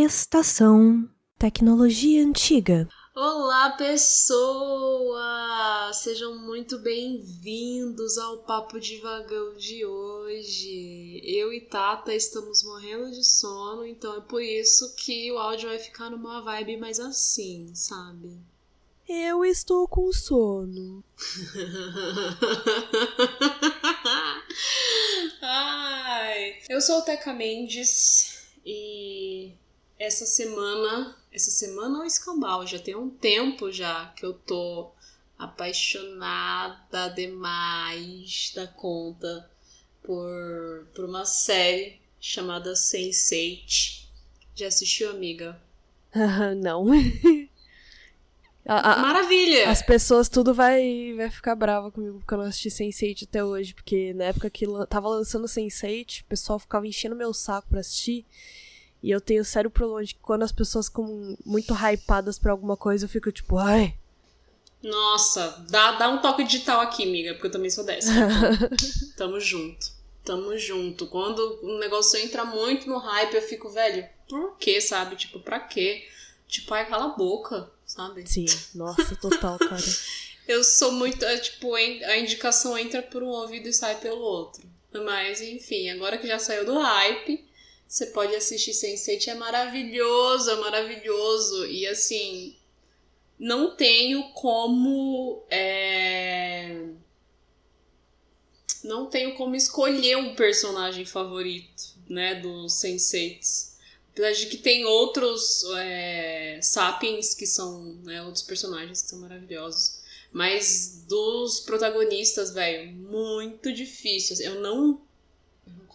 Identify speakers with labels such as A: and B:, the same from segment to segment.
A: Estação Tecnologia Antiga.
B: Olá, pessoas! Sejam muito bem-vindos ao Papo de Vagão de hoje. Eu e Tata estamos morrendo de sono, então é por isso que o áudio vai ficar numa vibe mais assim, sabe?
A: Eu estou com sono.
B: Ai. Eu sou o Teca Mendes e essa semana, essa semana ou escambau, já tem um tempo já que eu tô apaixonada demais da conta por, por uma série chamada Sense8. Já assistiu, amiga?
A: Não.
B: A, a, Maravilha!
A: As pessoas tudo vai, vai ficar brava comigo porque eu não assisti Sense8 até hoje, porque na época que tava lançando Sense8, o pessoal ficava enchendo meu saco pra assistir. E eu tenho sério problema de que quando as pessoas ficam muito hypadas pra alguma coisa, eu fico tipo, ai.
B: Nossa, dá, dá um toque digital aqui, amiga, porque eu também sou dessa. Então, tamo junto. Tamo junto. Quando o negócio entra muito no hype, eu fico, velho, por quê, sabe? Tipo, pra quê? Tipo, ai, cala a boca, sabe?
A: Sim, nossa, total, cara.
B: eu sou muito. É, tipo, a indicação entra por um ouvido e sai pelo outro. Mas, enfim, agora que já saiu do hype, você pode assistir Sense8, é maravilhoso, é maravilhoso. E assim, não tenho como. É... Não tenho como escolher um personagem favorito, né, do Sense8. Apesar de que tem outros é, Sapiens que são né, outros personagens que são maravilhosos. Mas dos protagonistas, velho, muito difícil. Eu não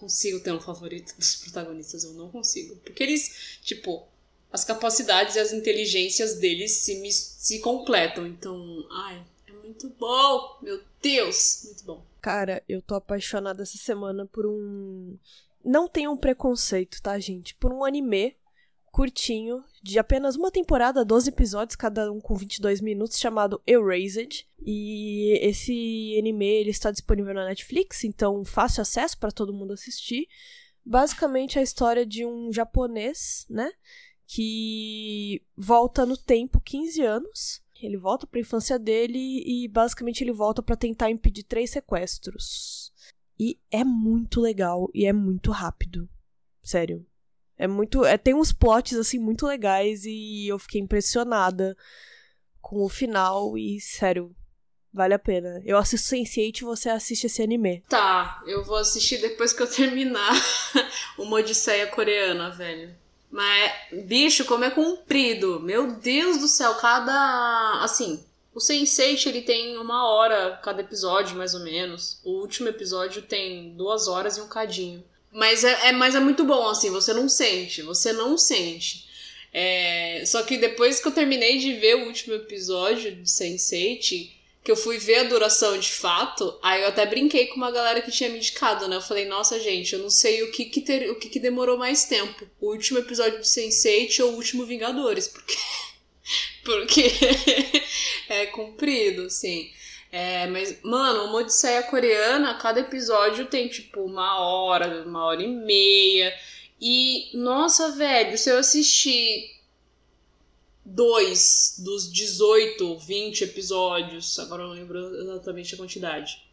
B: consigo ter um favorito dos protagonistas, eu não consigo. Porque eles, tipo, as capacidades e as inteligências deles se, se completam. Então, ai, é muito bom, meu Deus, muito bom.
A: Cara, eu tô apaixonada essa semana por um. Não tenho um preconceito, tá, gente? Por um anime curtinho, de apenas uma temporada, 12 episódios, cada um com 22 minutos, chamado Erased. E esse anime ele está disponível na Netflix, então fácil acesso para todo mundo assistir. Basicamente a história de um japonês, né, que volta no tempo 15 anos. Ele volta para a infância dele e basicamente ele volta para tentar impedir três sequestros. E é muito legal e é muito rápido. Sério, é muito. É, tem uns plots, assim, muito legais e eu fiquei impressionada com o final e, sério, vale a pena. Eu assisto Sense8 e você assiste esse anime.
B: Tá, eu vou assistir depois que eu terminar uma Odisseia coreana, velho. Mas, bicho, como é comprido. Meu Deus do céu, cada. Assim, o Sense8 ele tem uma hora cada episódio, mais ou menos. O último episódio tem duas horas e um cadinho. Mas é, é, mas é muito bom, assim, você não sente, você não sente. É, só que depois que eu terminei de ver o último episódio de Sense8, que eu fui ver a duração de fato, aí eu até brinquei com uma galera que tinha me indicado, né? Eu falei, nossa, gente, eu não sei o que que, ter, o que, que demorou mais tempo. O último episódio de Sense8 ou o último Vingadores, porque... porque é comprido, assim. É, mas, mano, uma Odisseia coreana, cada episódio tem tipo uma hora, uma hora e meia. E, nossa, velho, se eu assistir dois dos 18, 20 episódios, agora eu não lembro exatamente a quantidade,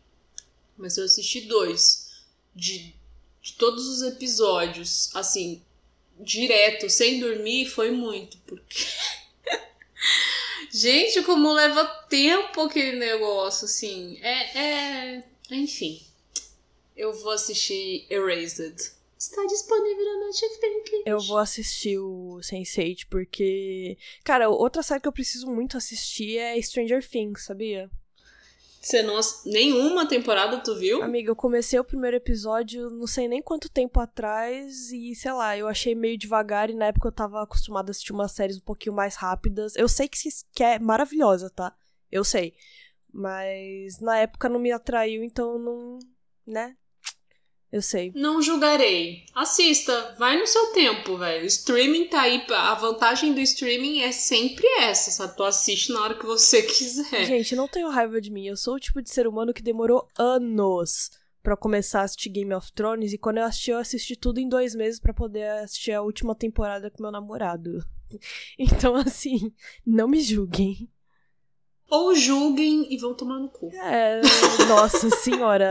B: mas se eu assistir dois de, de todos os episódios, assim, direto, sem dormir, foi muito, porque. Gente, como leva tempo aquele negócio, assim. É, é. Enfim. Eu vou assistir Erased. Está disponível na Netflix.
A: Eu vou assistir o Sense8 porque. Cara, outra série que eu preciso muito assistir é Stranger Things, sabia?
B: Você não. Nenhuma temporada tu viu?
A: Amiga, eu comecei o primeiro episódio não sei nem quanto tempo atrás e, sei lá, eu achei meio devagar e na época eu tava acostumada a assistir umas séries um pouquinho mais rápidas. Eu sei que, que é maravilhosa, tá? Eu sei. Mas na época não me atraiu, então não. né? Eu sei.
B: Não julgarei. Assista, vai no seu tempo, velho. O streaming tá aí. A vantagem do streaming é sempre essa, sabe? Tu assiste na hora que você quiser.
A: Gente, não tenho raiva de mim. Eu sou o tipo de ser humano que demorou anos para começar a assistir Game of Thrones. E quando eu assisti, eu assisti tudo em dois meses para poder assistir a última temporada com meu namorado. Então, assim, não me julguem.
B: Ou julguem e vão tomar no cu.
A: É, nossa senhora.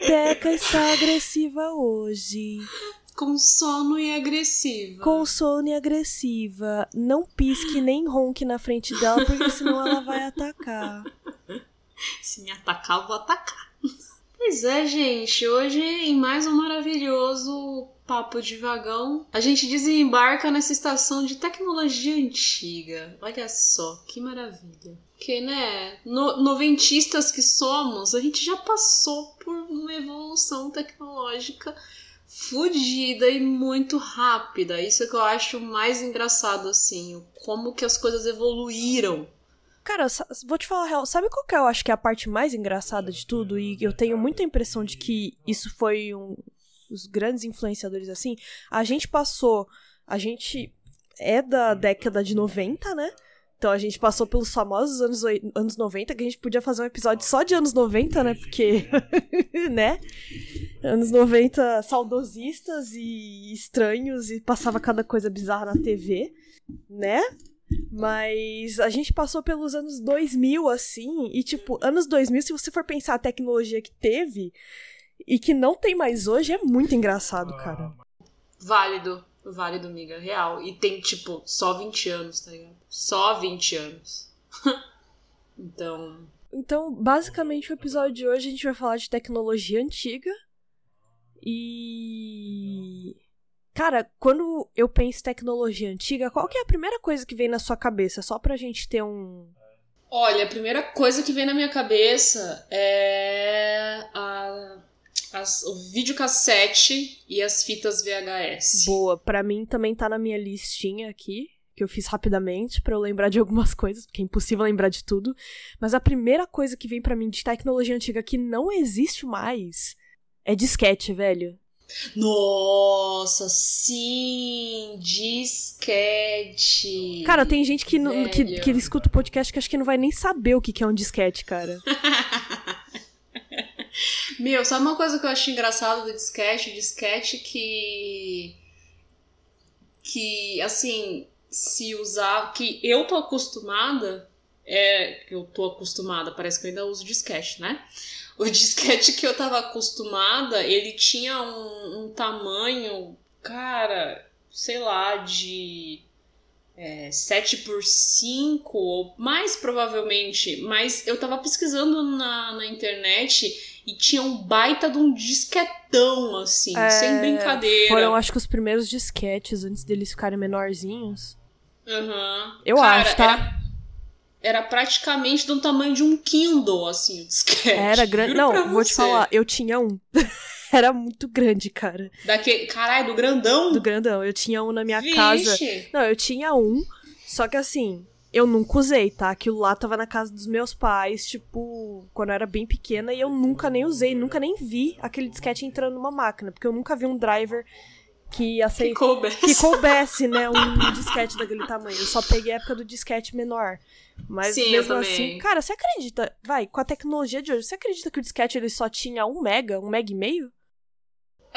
A: Deca está agressiva hoje.
B: Com sono e agressiva.
A: Com sono e agressiva. Não pisque nem ronque na frente dela, porque senão ela vai atacar.
B: Se me atacar, eu vou atacar. Pois é, gente. Hoje, em mais um maravilhoso papo de vagão, a gente desembarca nessa estação de tecnologia antiga. Olha só, que maravilha. Porque, né, no, noventistas que somos, a gente já passou por uma evolução tecnológica fodida e muito rápida. Isso é que eu acho mais engraçado, assim, como que as coisas evoluíram.
A: Cara, vou te falar a real, sabe qual que eu acho que é a parte mais engraçada de tudo? E eu tenho muita impressão de que isso foi um. Os grandes influenciadores assim. A gente passou. A gente é da década de 90, né? Então a gente passou pelos famosos anos, anos 90, que a gente podia fazer um episódio só de anos 90, né? Porque, né? Anos 90 saudosistas e estranhos e passava cada coisa bizarra na TV, né? Mas a gente passou pelos anos 2000, assim, e tipo, anos 2000, se você for pensar a tecnologia que teve e que não tem mais hoje, é muito engraçado, cara.
B: Válido. Vale do Miga real. E tem, tipo, só 20 anos, tá ligado? Só 20 anos. então.
A: Então, basicamente, o episódio de hoje a gente vai falar de tecnologia antiga. E. Cara, quando eu penso em tecnologia antiga, qual que é a primeira coisa que vem na sua cabeça? Só pra gente ter um.
B: Olha, a primeira coisa que vem na minha cabeça é a as, o videocassete e as fitas VHS.
A: Boa, para mim também tá na minha listinha aqui, que eu fiz rapidamente para eu lembrar de algumas coisas, porque é impossível lembrar de tudo. Mas a primeira coisa que vem para mim de tecnologia antiga que não existe mais é disquete, velho.
B: Nossa, sim! Disquete!
A: Cara, tem gente que, não, que, que escuta o podcast que acho que não vai nem saber o que é um disquete, cara.
B: Meu, sabe uma coisa que eu acho engraçado do disquete? Disquete que. Que, assim, se usar. Que eu tô acostumada. É. Eu tô acostumada, parece que eu ainda uso disquete, né? O disquete que eu tava acostumada, ele tinha um, um tamanho, cara, sei lá, de é, 7 por 5, ou mais provavelmente, mas eu tava pesquisando na, na internet e tinha um baita de um disquetão, assim, é, sem brincadeira.
A: Foram, acho que, os primeiros disquetes antes deles ficarem menorzinhos.
B: Uhum.
A: Eu Cara, acho, tá?
B: Era, era, praticamente do tamanho de um Kindle, assim, o disquete.
A: Era grande. Não, vou te falar, eu tinha um. era muito grande, cara.
B: Daquele. Caralho, do grandão?
A: Do grandão. Eu tinha um na minha Vixe. casa. Não, eu tinha um. Só que assim, eu nunca usei, tá? Aquilo lá tava na casa dos meus pais, tipo, quando eu era bem pequena, e eu nunca nem usei, nunca nem vi aquele disquete entrando numa máquina, porque eu nunca vi um driver que aceita.
B: Que coubesse.
A: Que coubesse, né? Um disquete daquele tamanho. Eu só peguei a época do disquete menor. Mas Sim, mesmo assim. Cara, você acredita? Vai, com a tecnologia de hoje, você acredita que o disquete ele só tinha um mega, um mega e meio?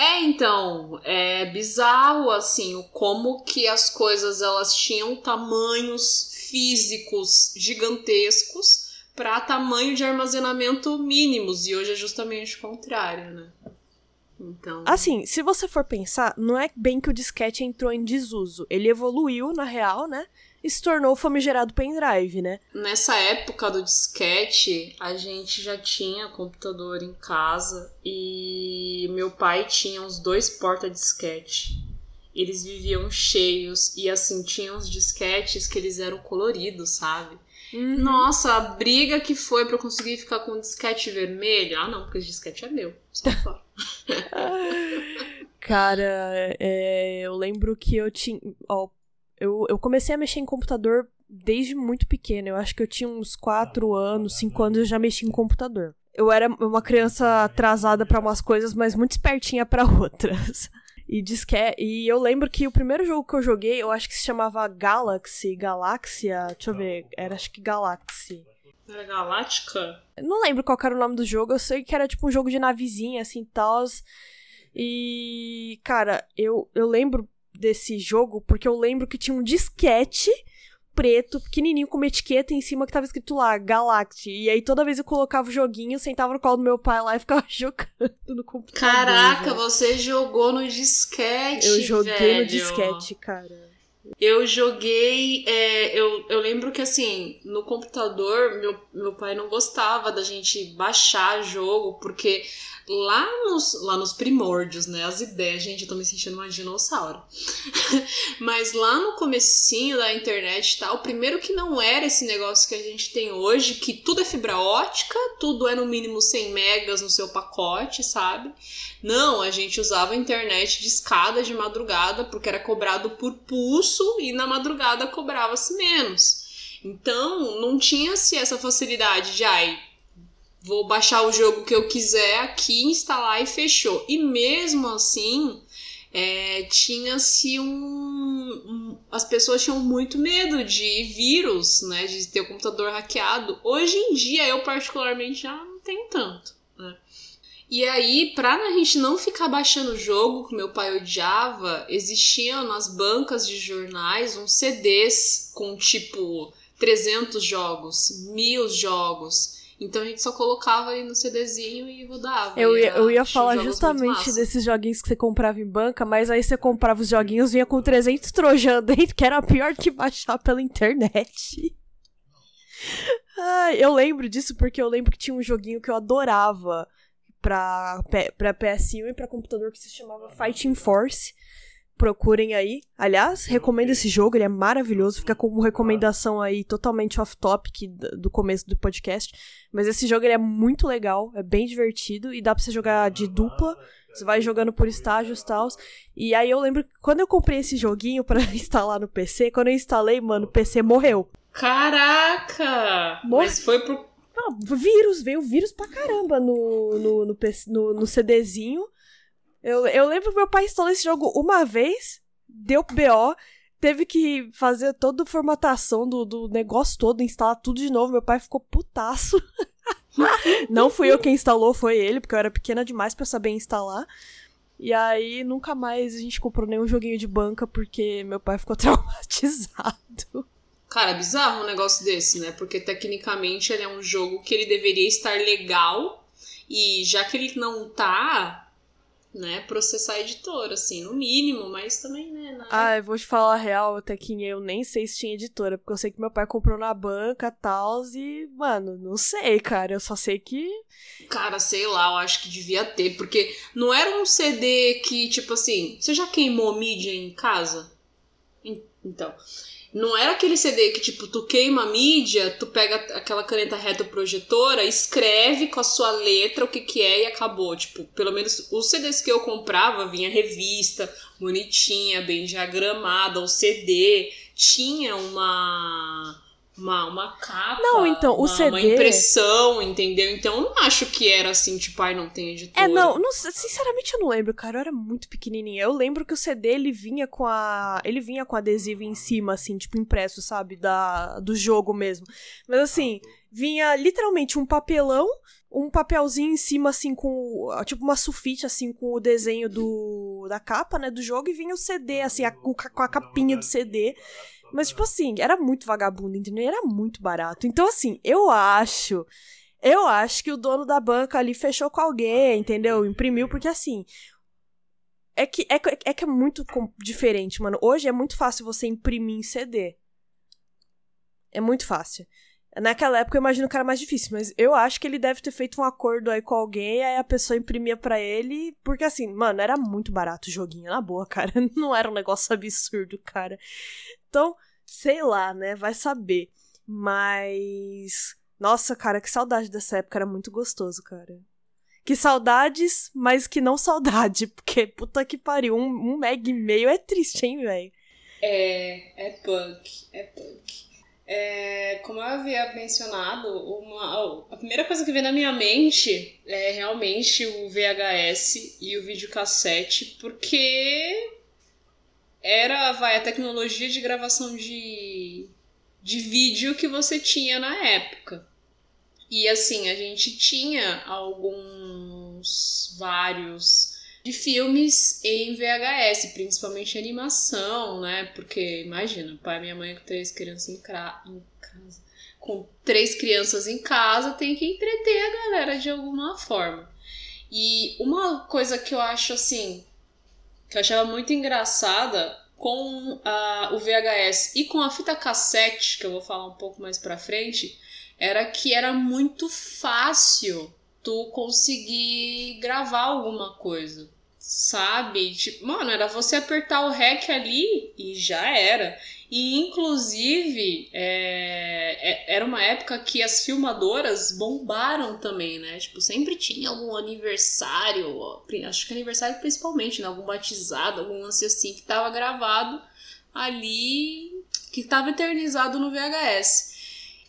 B: É, então, é bizarro assim, como que as coisas elas tinham tamanhos físicos gigantescos para tamanho de armazenamento mínimos e hoje é justamente o contrário, né? Então.
A: Assim, se você for pensar, não é bem que o disquete entrou em desuso. Ele evoluiu, na real, né? E se tornou o famigerado pendrive, né?
B: Nessa época do disquete, a gente já tinha computador em casa e meu pai tinha uns dois porta-disquete. Eles viviam cheios e assim, tinham uns disquetes que eles eram coloridos, sabe? Uhum. Nossa, a briga que foi para eu conseguir ficar com um disquete vermelho. Ah, não, porque esse disquete é meu. Só fora.
A: Cara, é, eu lembro que eu tinha. Ó, eu, eu comecei a mexer em computador desde muito pequena. Eu acho que eu tinha uns 4 anos, 5 anos eu já mexi em computador. Eu era uma criança atrasada para umas coisas, mas muito espertinha para outras. E disque... e eu lembro que o primeiro jogo que eu joguei, eu acho que se chamava Galaxy, Galáxia, deixa eu ver, era acho que Galaxy.
B: Era Galáctica?
A: Não lembro qual era o nome do jogo, eu sei que era tipo um jogo de navezinha, assim, tal. E, cara, eu, eu lembro desse jogo porque eu lembro que tinha um disquete preto, pequenininho, com uma etiqueta em cima que tava escrito lá, Galaxy. E aí toda vez eu colocava o joguinho, sentava no colo do meu pai lá e ficava jogando no computador.
B: Caraca, você jogou no disquete,
A: Eu joguei
B: velho.
A: no disquete, cara.
B: Eu joguei. é, eu, eu lembro que assim, no computador, meu, meu pai não gostava da gente baixar jogo, porque lá nos, lá nos primórdios, né? As ideias, gente, eu tô me sentindo uma dinossauro. Mas lá no comecinho da internet e tal, primeiro que não era esse negócio que a gente tem hoje, que tudo é fibra ótica, tudo é no mínimo 100 megas no seu pacote, sabe? Não, a gente usava internet de escada de madrugada porque era cobrado por pulso e na madrugada cobrava-se menos. Então, não tinha-se essa facilidade de, ai, vou baixar o jogo que eu quiser aqui, instalar e fechou. E mesmo assim, é, tinha-se um, um, As pessoas tinham muito medo de vírus, né? De ter o computador hackeado. Hoje em dia, eu particularmente já não tenho tanto. Né? E aí, pra a gente não ficar baixando o jogo que meu pai odiava, existiam nas bancas de jornais uns CDs com tipo 300 jogos, mil jogos. Então a gente só colocava aí no CDzinho e rodava.
A: Eu ia, eu ia falar justamente desses joguinhos que você comprava em banca, mas aí você comprava os joguinhos, vinha com 300 trojan dentro, que era pior que baixar pela internet. Ai, eu lembro disso porque eu lembro que tinha um joguinho que eu adorava pra, pra PS1 e pra computador que se chamava Fighting Force. Procurem aí. Aliás, recomendo esse jogo, ele é maravilhoso. Fica como recomendação aí totalmente off-topic do começo do podcast. Mas esse jogo ele é muito legal, é bem divertido e dá pra você jogar de dupla. Você vai jogando por estágios e tal. E aí eu lembro que quando eu comprei esse joguinho pra instalar no PC, quando eu instalei, mano, o PC morreu.
B: Caraca! Mas foi pro.
A: Não, vírus, veio vírus pra caramba no, no, no, no, no CDzinho. Eu, eu lembro meu pai instalou esse jogo uma vez, deu BO, teve que fazer toda a formatação do, do negócio todo, instalar tudo de novo. Meu pai ficou putaço. Não fui eu quem instalou, foi ele, porque eu era pequena demais pra saber instalar. E aí nunca mais a gente comprou nenhum joguinho de banca porque meu pai ficou traumatizado.
B: Cara, é bizarro um negócio desse, né? Porque tecnicamente ele é um jogo que ele deveria estar legal. E já que ele não tá, né, processar a editora, assim, no mínimo, mas também, né? na-
A: Ah, eu vou te falar a real, até que eu nem sei se tinha editora, porque eu sei que meu pai comprou na banca e tal, e, mano, não sei, cara, eu só sei que.
B: Cara, sei lá, eu acho que devia ter, porque não era um CD que, tipo assim, você já queimou mídia em casa? En- Então, não era aquele CD que, tipo, tu queima a mídia, tu pega aquela caneta retroprojetora, escreve com a sua letra o que que é e acabou. Tipo, pelo menos os CDs que eu comprava, vinha revista, bonitinha, bem diagramada, o CD, tinha uma... Uma, uma capa,
A: Não, então, o
B: uma,
A: CD
B: uma impressão, entendeu? Então eu não acho que era assim, tipo, ai, não tem editora.
A: É, não, não sinceramente eu não lembro, cara, eu era muito pequenininha. Eu lembro que o CD ele vinha com a, ele vinha com adesivo em cima assim, tipo impresso, sabe, da do jogo mesmo. Mas assim, vinha literalmente um papelão, um papelzinho em cima assim com, tipo uma sulfite assim com o desenho do da capa, né, do jogo e vinha o CD assim, a- com a capinha do CD. Mas tipo assim, era muito vagabundo, entendeu? Era muito barato. Então assim, eu acho eu acho que o dono da banca ali fechou com alguém, entendeu? Imprimiu, porque assim. É que é, é que é muito diferente, mano. Hoje é muito fácil você imprimir em CD. É muito fácil. Naquela época eu imagino que era mais difícil, mas eu acho que ele deve ter feito um acordo aí com alguém, aí a pessoa imprimia pra ele, porque assim, mano, era muito barato o joguinho, na boa, cara. Não era um negócio absurdo, cara. Então, sei lá, né? Vai saber. Mas. Nossa, cara, que saudade dessa época, era muito gostoso, cara. Que saudades, mas que não saudade, porque puta que pariu, um, um meg e meio é triste, hein, velho?
B: É, é punk, é punk. É, como eu havia mencionado, uma, a primeira coisa que vem na minha mente é realmente o VHS e o videocassete, porque era vai, a tecnologia de gravação de, de vídeo que você tinha na época. E assim, a gente tinha alguns, vários de filmes em VHS, principalmente animação, né? Porque imagina, pai e minha mãe com três crianças em, em casa, com três crianças em casa, tem que entreter a galera de alguma forma. E uma coisa que eu acho assim, que eu achava muito engraçada com a, o VHS e com a fita cassete, que eu vou falar um pouco mais pra frente, era que era muito fácil tu conseguir gravar alguma coisa, sabe? Tipo, mano, era você apertar o REC ali e já era. E, inclusive, é, é, era uma época que as filmadoras bombaram também, né? Tipo, sempre tinha algum aniversário, acho que aniversário principalmente, né? Algum batizado, algum lance assim, que tava gravado ali, que tava eternizado no VHS.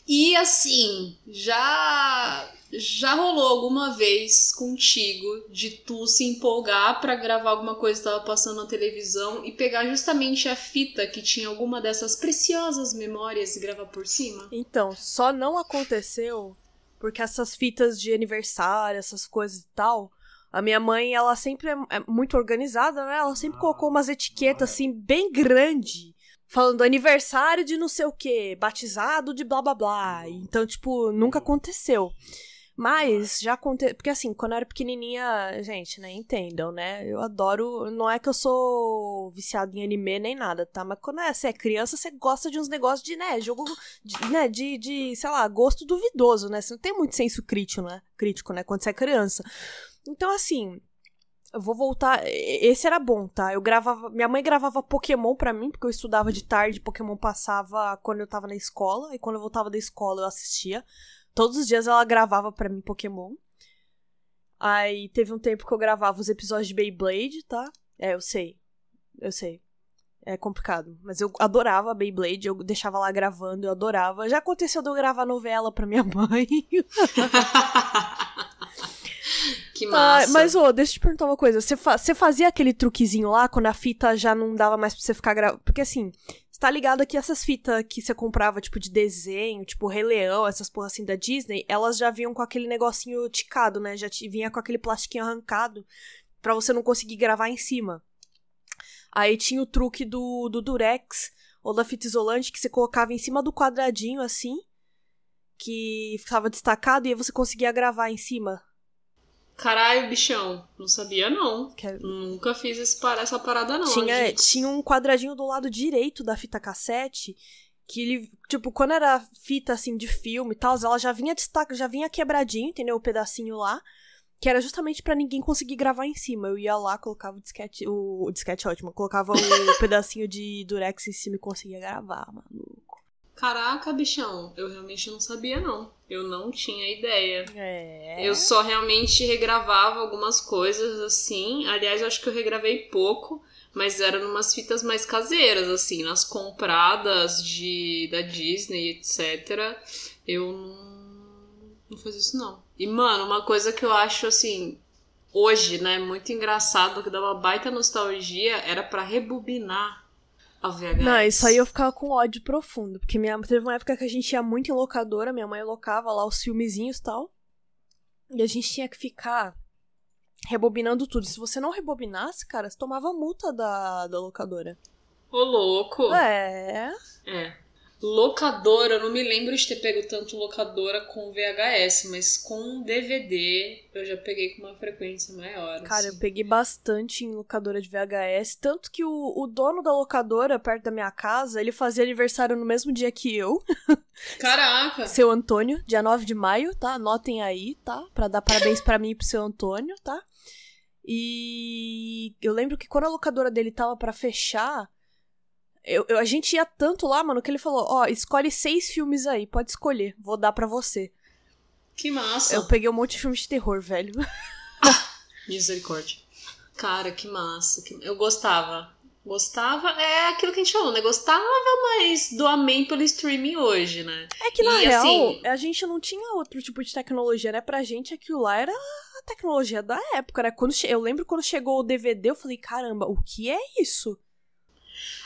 B: E assim, já já rolou alguma vez contigo de tu se empolgar para gravar alguma coisa que tava passando na televisão e pegar justamente a fita que tinha alguma dessas preciosas memórias e gravar por cima?
A: Então, só não aconteceu porque essas fitas de aniversário, essas coisas e tal, a minha mãe, ela sempre é, é muito organizada, né? Ela sempre colocou umas etiquetas assim bem grande falando aniversário de não sei o que, batizado de blá blá blá. Então, tipo, nunca aconteceu. Mas já aconteceu. Porque assim, quando eu era pequenininha, gente, né? Entendam, né? Eu adoro. Não é que eu sou viciado em anime nem nada, tá? Mas quando é, você é criança, você gosta de uns negócios de, né? Jogo. De, né? De, de, sei lá, gosto duvidoso, né? Você não tem muito senso crítico, né? Crítico, né? Quando você é criança. Então, assim, eu vou voltar. Esse era bom, tá? Eu gravava. Minha mãe gravava Pokémon pra mim, porque eu estudava de tarde, Pokémon passava quando eu tava na escola, e quando eu voltava da escola eu assistia. Todos os dias ela gravava pra mim Pokémon. Aí teve um tempo que eu gravava os episódios de Beyblade, tá? É, eu sei. Eu sei. É complicado. Mas eu adorava Beyblade, eu deixava lá gravando, eu adorava. Já aconteceu de eu gravar novela pra minha mãe.
B: Que massa.
A: Ah, mas, ô, deixa eu te perguntar uma coisa. Você, fa fazia aquele truquezinho lá quando a fita já não dava mais pra você ficar gravando? Porque assim, você tá ligado que essas fitas que você comprava, tipo, de desenho, tipo, Rei Leão, essas porra assim da Disney, elas já vinham com aquele negocinho ticado, né? Já vinha com aquele plastiquinho arrancado para você não conseguir gravar em cima. Aí tinha o truque do, do Durex ou da fita isolante que você colocava em cima do quadradinho assim, que ficava destacado e aí você conseguia gravar em cima.
B: Caralho, bichão. Não sabia, não. É- Nunca fiz esse, essa parada, não.
A: Tinha,
B: gente.
A: tinha um quadradinho do lado direito da fita cassete que ele, tipo, quando era fita assim de filme e tal, ela já vinha destaque, já vinha quebradinho, entendeu? O pedacinho lá, que era justamente para ninguém conseguir gravar em cima. Eu ia lá, colocava o disquete, o, o disquete é ótimo, colocava o pedacinho de durex em cima e conseguia gravar, maluco.
B: Caraca, bichão, eu realmente não sabia, não. Eu não tinha ideia.
A: É.
B: Eu só realmente regravava algumas coisas assim. Aliás, eu acho que eu regravei pouco, mas era numas fitas mais caseiras, assim, nas compradas de da Disney, etc. Eu não, não fiz isso, não. E, mano, uma coisa que eu acho assim. Hoje, né, muito engraçado, que dá uma baita nostalgia, era para rebobinar VHS.
A: Não, isso aí eu ficava com ódio profundo. Porque minha, teve uma época que a gente ia muito em locadora, minha mãe locava lá os filmezinhos e tal. E a gente tinha que ficar rebobinando tudo. Se você não rebobinasse, cara, você tomava multa da, da locadora.
B: Ô, louco!
A: É.
B: É. Locadora, eu não me lembro de ter pego tanto locadora com VHS, mas com DVD eu já peguei com uma frequência maior.
A: Cara,
B: assim.
A: eu peguei bastante em locadora de VHS, tanto que o, o dono da locadora, perto da minha casa, ele fazia aniversário no mesmo dia que eu.
B: Caraca!
A: seu Antônio, dia 9 de maio, tá? Anotem aí, tá? Pra dar parabéns para mim e pro seu Antônio, tá? E eu lembro que quando a locadora dele tava para fechar, eu, eu, a gente ia tanto lá, mano, que ele falou: Ó, oh, escolhe seis filmes aí, pode escolher, vou dar para você.
B: Que massa.
A: Eu peguei um monte de filmes de terror, velho.
B: Misericórdia. Cara, que massa. Eu gostava. Gostava, é aquilo que a gente falou, né? Gostava, mas do amém pelo streaming hoje, né?
A: É que na e, real, assim... a gente não tinha outro tipo de tecnologia, né? Pra gente aquilo lá era a tecnologia da época, né? Quando. Eu lembro quando chegou o DVD, eu falei, caramba, o que é isso?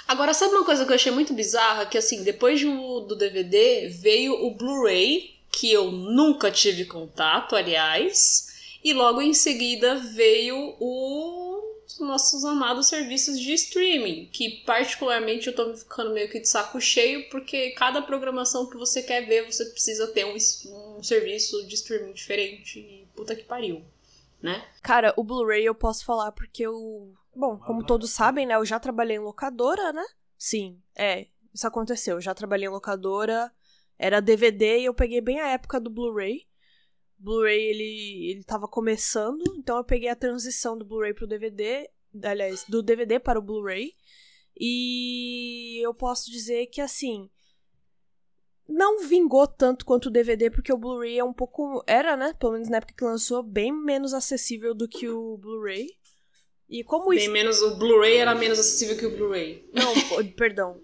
B: Agora, sabe uma coisa que eu achei muito bizarra? Que assim, depois do, do DVD veio o Blu-ray, que eu nunca tive contato, aliás, e logo em seguida veio o nossos amados serviços de streaming, que particularmente eu tô ficando meio que de saco cheio, porque cada programação que você quer ver, você precisa ter um, um serviço de streaming diferente. E puta que pariu, né?
A: Cara, o Blu-ray eu posso falar porque eu. Bom, como todos sabem, né? Eu já trabalhei em locadora, né? Sim, é. Isso aconteceu. Eu já trabalhei em locadora. Era DVD e eu peguei bem a época do Blu-ray. Blu-ray ele, ele tava começando, então eu peguei a transição do Blu-ray pro DVD, aliás, do DVD para o Blu-ray. E eu posso dizer que assim, não vingou tanto quanto o DVD, porque o Blu-ray é um pouco. Era, né? Pelo menos na época que lançou, bem menos acessível do que o Blu-ray. E como
B: Bem
A: isso.
B: menos. O Blu-ray era menos acessível que o Blu-ray.
A: Não, perdão.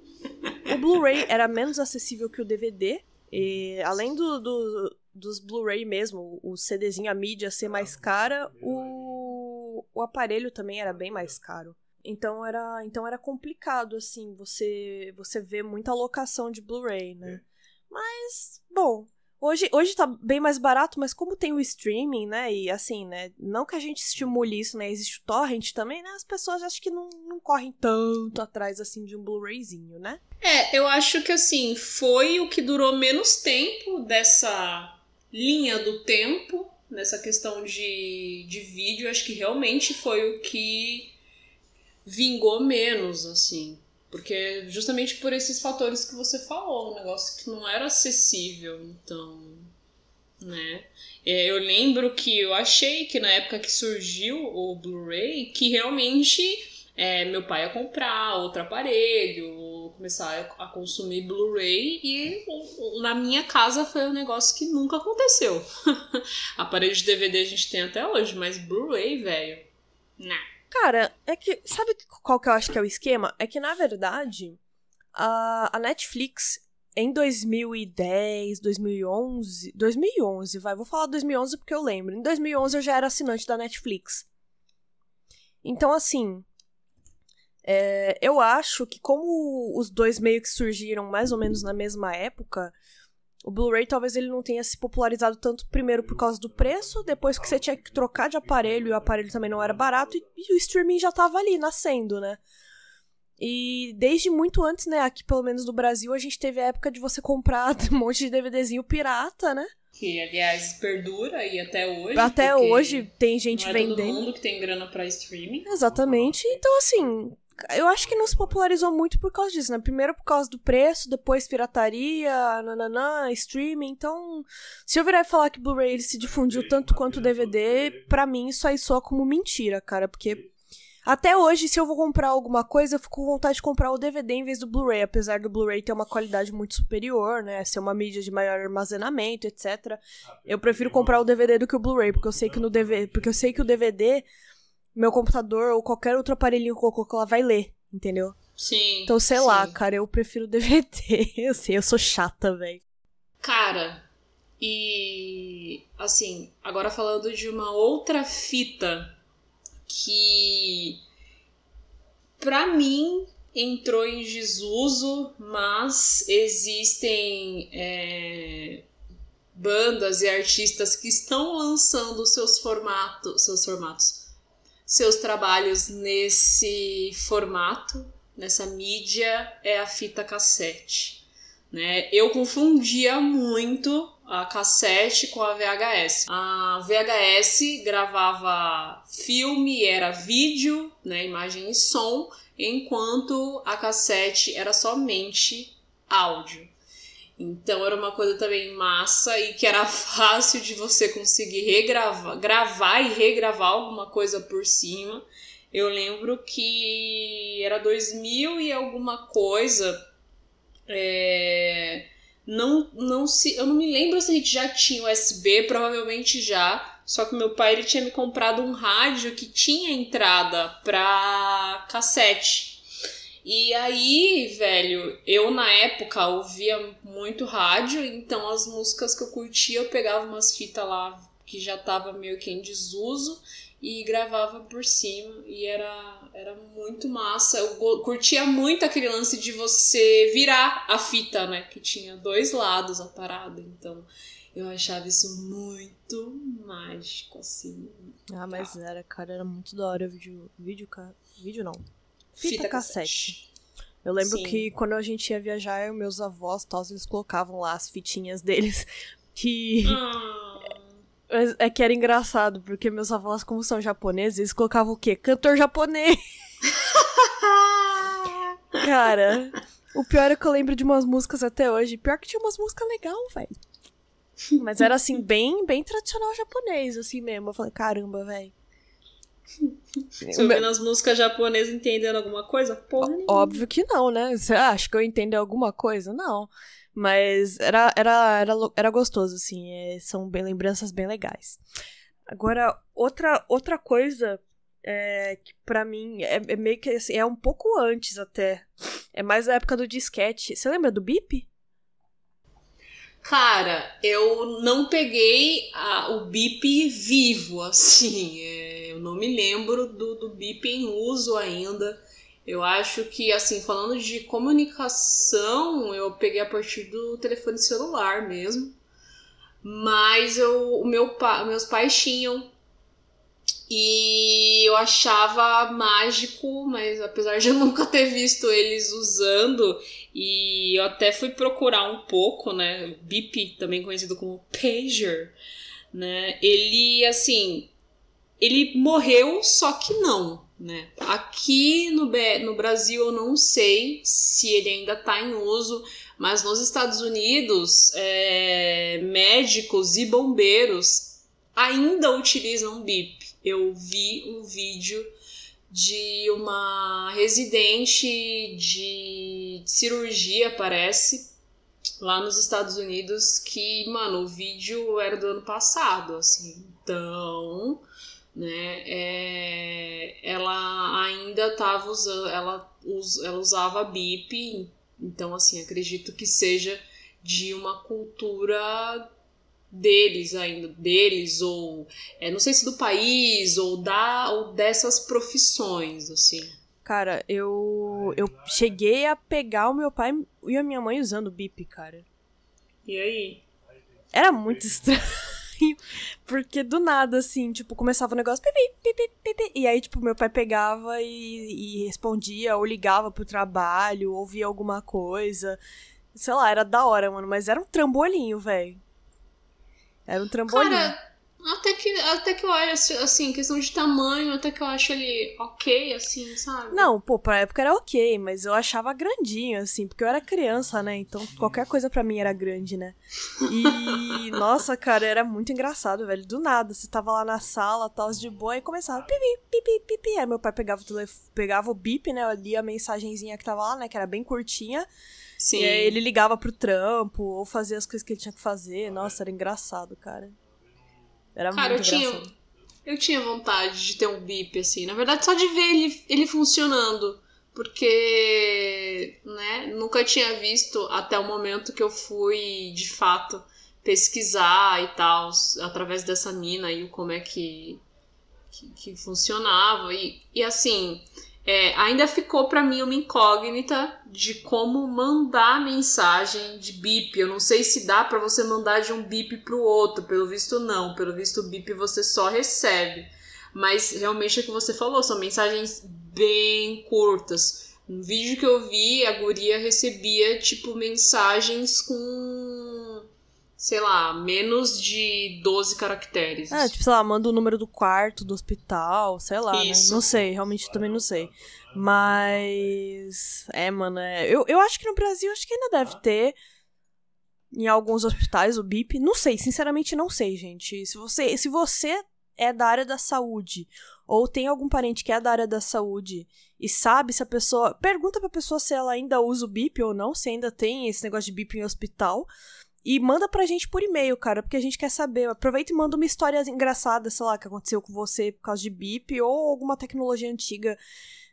A: O Blu-ray era menos acessível que o DVD. E além do, do dos Blu-ray mesmo, o CDzinho, a mídia ser mais cara, o, o aparelho também era bem mais caro. Então era, então era complicado, assim, você você vê muita locação de Blu-ray, né? Mas, bom, hoje, hoje tá bem mais barato, mas como tem o streaming, né? E assim, né? Não que a gente estimule isso, né? Existe o torrent também, né? As pessoas acho que não, não correm tanto atrás, assim, de um Blu-rayzinho, né?
B: É, eu acho que, assim, foi o que durou menos tempo dessa linha do tempo nessa questão de, de vídeo, acho que realmente foi o que vingou menos, assim. Porque justamente por esses fatores que você falou, um negócio que não era acessível, então, né? É, eu lembro que eu achei que na época que surgiu o Blu-ray, que realmente é, meu pai ia comprar outro aparelho, começar a consumir Blu-ray e na minha casa foi um negócio que nunca aconteceu. aparelho de DVD a gente tem até hoje, mas Blu-ray, velho, nah.
A: Cara, é que. Sabe qual que eu acho que é o esquema? É que, na verdade, a, a Netflix, em 2010, 2011. 2011, vai, vou falar 2011 porque eu lembro. Em 2011 eu já era assinante da Netflix. Então, assim. É, eu acho que, como os dois meio que surgiram mais ou menos na mesma época, o Blu-ray talvez ele não tenha se popularizado tanto primeiro por causa do preço, depois que você tinha que trocar de aparelho e o aparelho também não era barato e, e o streaming já tava ali nascendo, né? E desde muito antes, né, aqui pelo menos no Brasil, a gente teve a época de você comprar um monte de DVDzinho pirata, né?
B: Que, aliás, perdura e até hoje.
A: Até hoje tem gente
B: não é
A: vendendo.
B: todo mundo que tem grana pra streaming.
A: Exatamente. Então, assim, eu acho que não se popularizou muito por causa disso, né? Primeiro por causa do preço, depois pirataria, nananã, streaming. Então, se eu virar e falar que Blu-ray se difundiu tanto quanto o DVD, pra mim isso aí soa como mentira, cara. Porque até hoje, se eu vou comprar alguma coisa, eu fico com vontade de comprar o DVD em vez do Blu-ray. Apesar do Blu-ray ter uma qualidade muito superior, né? Ser uma mídia de maior armazenamento, etc. Eu prefiro comprar o DVD do que o Blu-ray, porque eu sei que no DVD. Porque eu sei que o DVD meu computador ou qualquer outro aparelhinho que coloco lá vai ler, entendeu?
B: Sim.
A: Então, sei
B: sim.
A: lá, cara, eu prefiro DVD. eu sei, eu sou chata, velho.
B: Cara, e assim, agora falando de uma outra fita que pra mim entrou em desuso, mas existem é, bandas e artistas que estão lançando seus formatos, seus formatos, seus trabalhos nesse formato, nessa mídia, é a fita cassete. Né? Eu confundia muito a cassete com a VHS. A VHS gravava filme, era vídeo, né, imagem e som, enquanto a cassete era somente áudio. Então era uma coisa também massa e que era fácil de você conseguir regravar, gravar e regravar alguma coisa por cima. Eu lembro que era 2000 e alguma coisa. É, não, não se, eu não me lembro se a gente já tinha USB, provavelmente já. Só que meu pai ele tinha me comprado um rádio que tinha entrada para cassete. E aí, velho, eu na época ouvia muito rádio, então as músicas que eu curtia eu pegava umas fitas lá que já tava meio que em desuso e gravava por cima e era, era muito massa. Eu curtia muito aquele lance de você virar a fita, né? Que tinha dois lados a parada. Então Eu achava isso muito mágico, assim.
A: Ah, mas ah. era, cara, era muito da hora vídeo. Vídeo, vídeo não. Fita, Fita cassete. cassete. Eu lembro Sim. que quando a gente ia viajar, meus avós, tal, eles colocavam lá as fitinhas deles. Que. Ah. É, é que era engraçado, porque meus avós, como são japoneses, eles colocavam o quê? Cantor japonês. Cara, o pior é que eu lembro de umas músicas até hoje. Pior que tinha umas músicas legais, velho. Mas era assim, bem, bem tradicional japonês, assim mesmo. Eu falei, caramba, velho.
B: Ouvindo as músicas japonesas entendendo alguma coisa? Porra nenhuma.
A: Óbvio que não, né? Você acha que eu entendo alguma coisa? Não. Mas era, era, era, era gostoso, assim. É, são bem lembranças bem legais. Agora, outra, outra coisa é, que para mim é, é, meio que assim, é um pouco antes até. É mais a época do disquete. Você lembra do Bip?
B: Cara, eu não peguei a, o bip vivo, assim. É, eu não me lembro do, do bip em uso ainda. Eu acho que, assim, falando de comunicação, eu peguei a partir do telefone celular mesmo. Mas eu, o meu pa, meus pais tinham. E eu achava mágico, mas apesar de eu nunca ter visto eles usando, e eu até fui procurar um pouco, né? Bip, também conhecido como Pager, né? Ele, assim, ele morreu, só que não, né? Aqui no, no Brasil eu não sei se ele ainda está em uso, mas nos Estados Unidos, é, médicos e bombeiros ainda utilizam Bip. Eu vi um vídeo de uma residente de cirurgia, parece, lá nos Estados Unidos, que, mano, o vídeo era do ano passado, assim. Então, né, é, ela ainda tava usando, ela, us, ela usava BIP, então, assim, acredito que seja de uma cultura deles ainda, deles, ou é, não sei se do país, ou da ou dessas profissões, assim.
A: Cara, eu eu cheguei a pegar o meu pai e a minha mãe usando o bip, cara.
B: E aí?
A: Era muito estranho. Porque do nada, assim, tipo, começava o negócio. E aí, tipo, meu pai pegava e, e respondia, ou ligava pro trabalho, ouvia alguma coisa. Sei lá, era da hora, mano. Mas era um trambolinho, velho. Era um trambolim.
B: Cara, até que, até que eu acho, assim, questão de tamanho, até que eu acho ele ok, assim, sabe?
A: Não, pô, pra época era ok, mas eu achava grandinho, assim, porque eu era criança, né? Então qualquer coisa para mim era grande, né? E, nossa, cara, era muito engraçado, velho. Do nada, você tava lá na sala, tal, de boa, e começava pipi, pipi, pipi. Aí meu pai pegava o, telefone, pegava o bip, né? Eu lia a mensagenzinha que tava lá, né? Que era bem curtinha. Sim. E aí ele ligava pro trampo, ou fazia as coisas que ele tinha que fazer. Nossa, era engraçado, cara. Era cara, muito eu engraçado.
B: Tinha, eu tinha vontade de ter um bip, assim. Na verdade, só de ver ele, ele funcionando. Porque, né, nunca tinha visto até o momento que eu fui, de fato, pesquisar e tal, através dessa mina e como é que, que, que funcionava. E, e assim, é, ainda ficou para mim uma incógnita de como mandar mensagem de bip. Eu não sei se dá para você mandar de um bip para o outro. Pelo visto, não. Pelo visto, o bip você só recebe. Mas realmente é o que você falou, são mensagens bem curtas. No vídeo que eu vi, a guria recebia tipo mensagens com sei lá, menos de 12 caracteres.
A: É, tipo, sei lá, manda o número do quarto do hospital, sei lá, né? Não sei, realmente também não sei. Mas. É, mano, é... Eu, eu acho que no Brasil, acho que ainda deve ter. Em alguns hospitais, o BIP. Não sei, sinceramente não sei, gente. Se você, se você é da área da saúde, ou tem algum parente que é da área da saúde e sabe se a pessoa. Pergunta pra pessoa se ela ainda usa o BIP ou não, se ainda tem esse negócio de BIP em hospital. E manda pra gente por e-mail, cara, porque a gente quer saber. Aproveita e manda uma história engraçada, sei lá, que aconteceu com você por causa de BIP ou alguma tecnologia antiga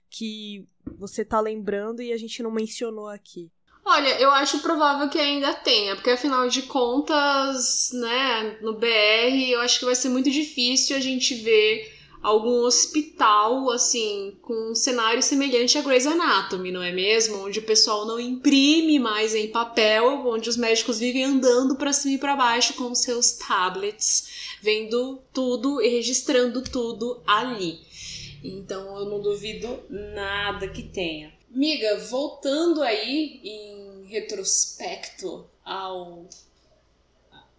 A: que você tá lembrando e a gente não mencionou aqui.
B: Olha, eu acho provável que ainda tenha, porque afinal de contas, né, no BR, eu acho que vai ser muito difícil a gente ver algum hospital, assim, com um cenário semelhante a Grey's Anatomy, não é mesmo? Onde o pessoal não imprime mais em papel, onde os médicos vivem andando para cima e para baixo com seus tablets, vendo tudo e registrando tudo ali. Então eu não duvido nada que tenha. Miga, voltando aí em retrospecto ao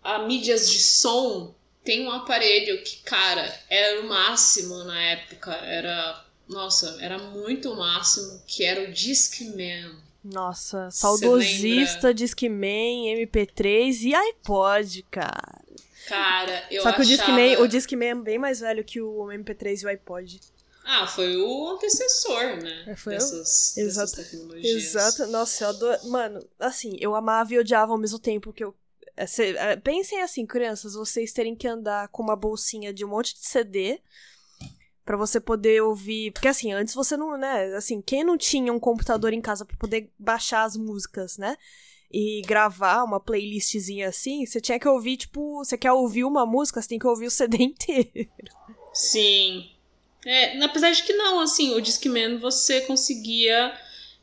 B: a mídias de som, tem um aparelho que, cara, era o máximo na época, era, nossa, era muito o máximo, que era o Discman.
A: Nossa, saudosista, Discman, MP3 e iPod, cara.
B: Cara, eu
A: Só que
B: achava...
A: o Discman, o Discman é bem mais velho que o MP3 e o iPod.
B: Ah, foi o antecessor, né?
A: É, foi
B: dessas,
A: eu?
B: dessas
A: Exato.
B: tecnologias.
A: Exato. Nossa, eu adoro. Mano, assim, eu amava e odiava ao mesmo tempo que eu. É, Pensem assim, crianças, vocês terem que andar com uma bolsinha de um monte de CD pra você poder ouvir. Porque assim, antes você não, né? Assim, quem não tinha um computador em casa pra poder baixar as músicas, né? E gravar uma playlistzinha assim, você tinha que ouvir, tipo, você quer ouvir uma música, você tem que ouvir o CD inteiro.
B: Sim. É, apesar de que não, assim, o Discman você conseguia.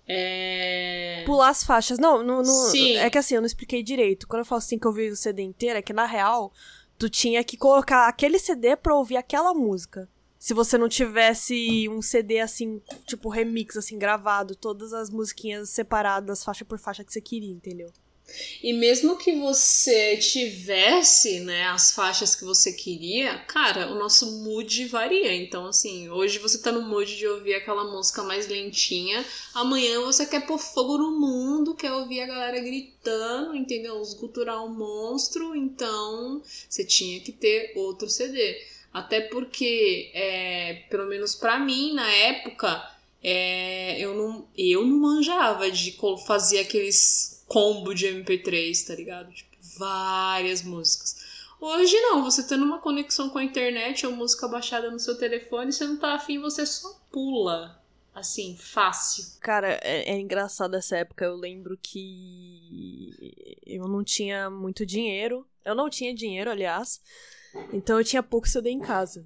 B: É...
A: pular as faixas. Não, não, não-
B: Sim.
A: é que assim, eu não expliquei direito. Quando eu falo assim que ouvir o CD inteiro, é que na real, tu tinha que colocar aquele CD pra ouvir aquela música. Se você não tivesse um CD assim, tipo remix, assim, gravado, todas as musiquinhas separadas, faixa por faixa que você queria, entendeu?
B: E mesmo que você tivesse, né, as faixas que você queria, cara, o nosso mood varia. Então, assim, hoje você tá no mood de ouvir aquela música mais lentinha, amanhã você quer pôr fogo no mundo, quer ouvir a galera gritando, entendeu? Os gutural monstro, então você tinha que ter outro CD. Até porque, é, pelo menos pra mim, na época, é, eu, não, eu não manjava de fazer aqueles combo de MP3, tá ligado? Tipo, várias músicas. Hoje não, você tendo uma conexão com a internet ou música baixada no seu telefone, você não tá afim, você só pula. Assim, fácil.
A: Cara, é, é engraçado essa época. Eu lembro que eu não tinha muito dinheiro. Eu não tinha dinheiro, aliás. Então eu tinha pouco CD em casa.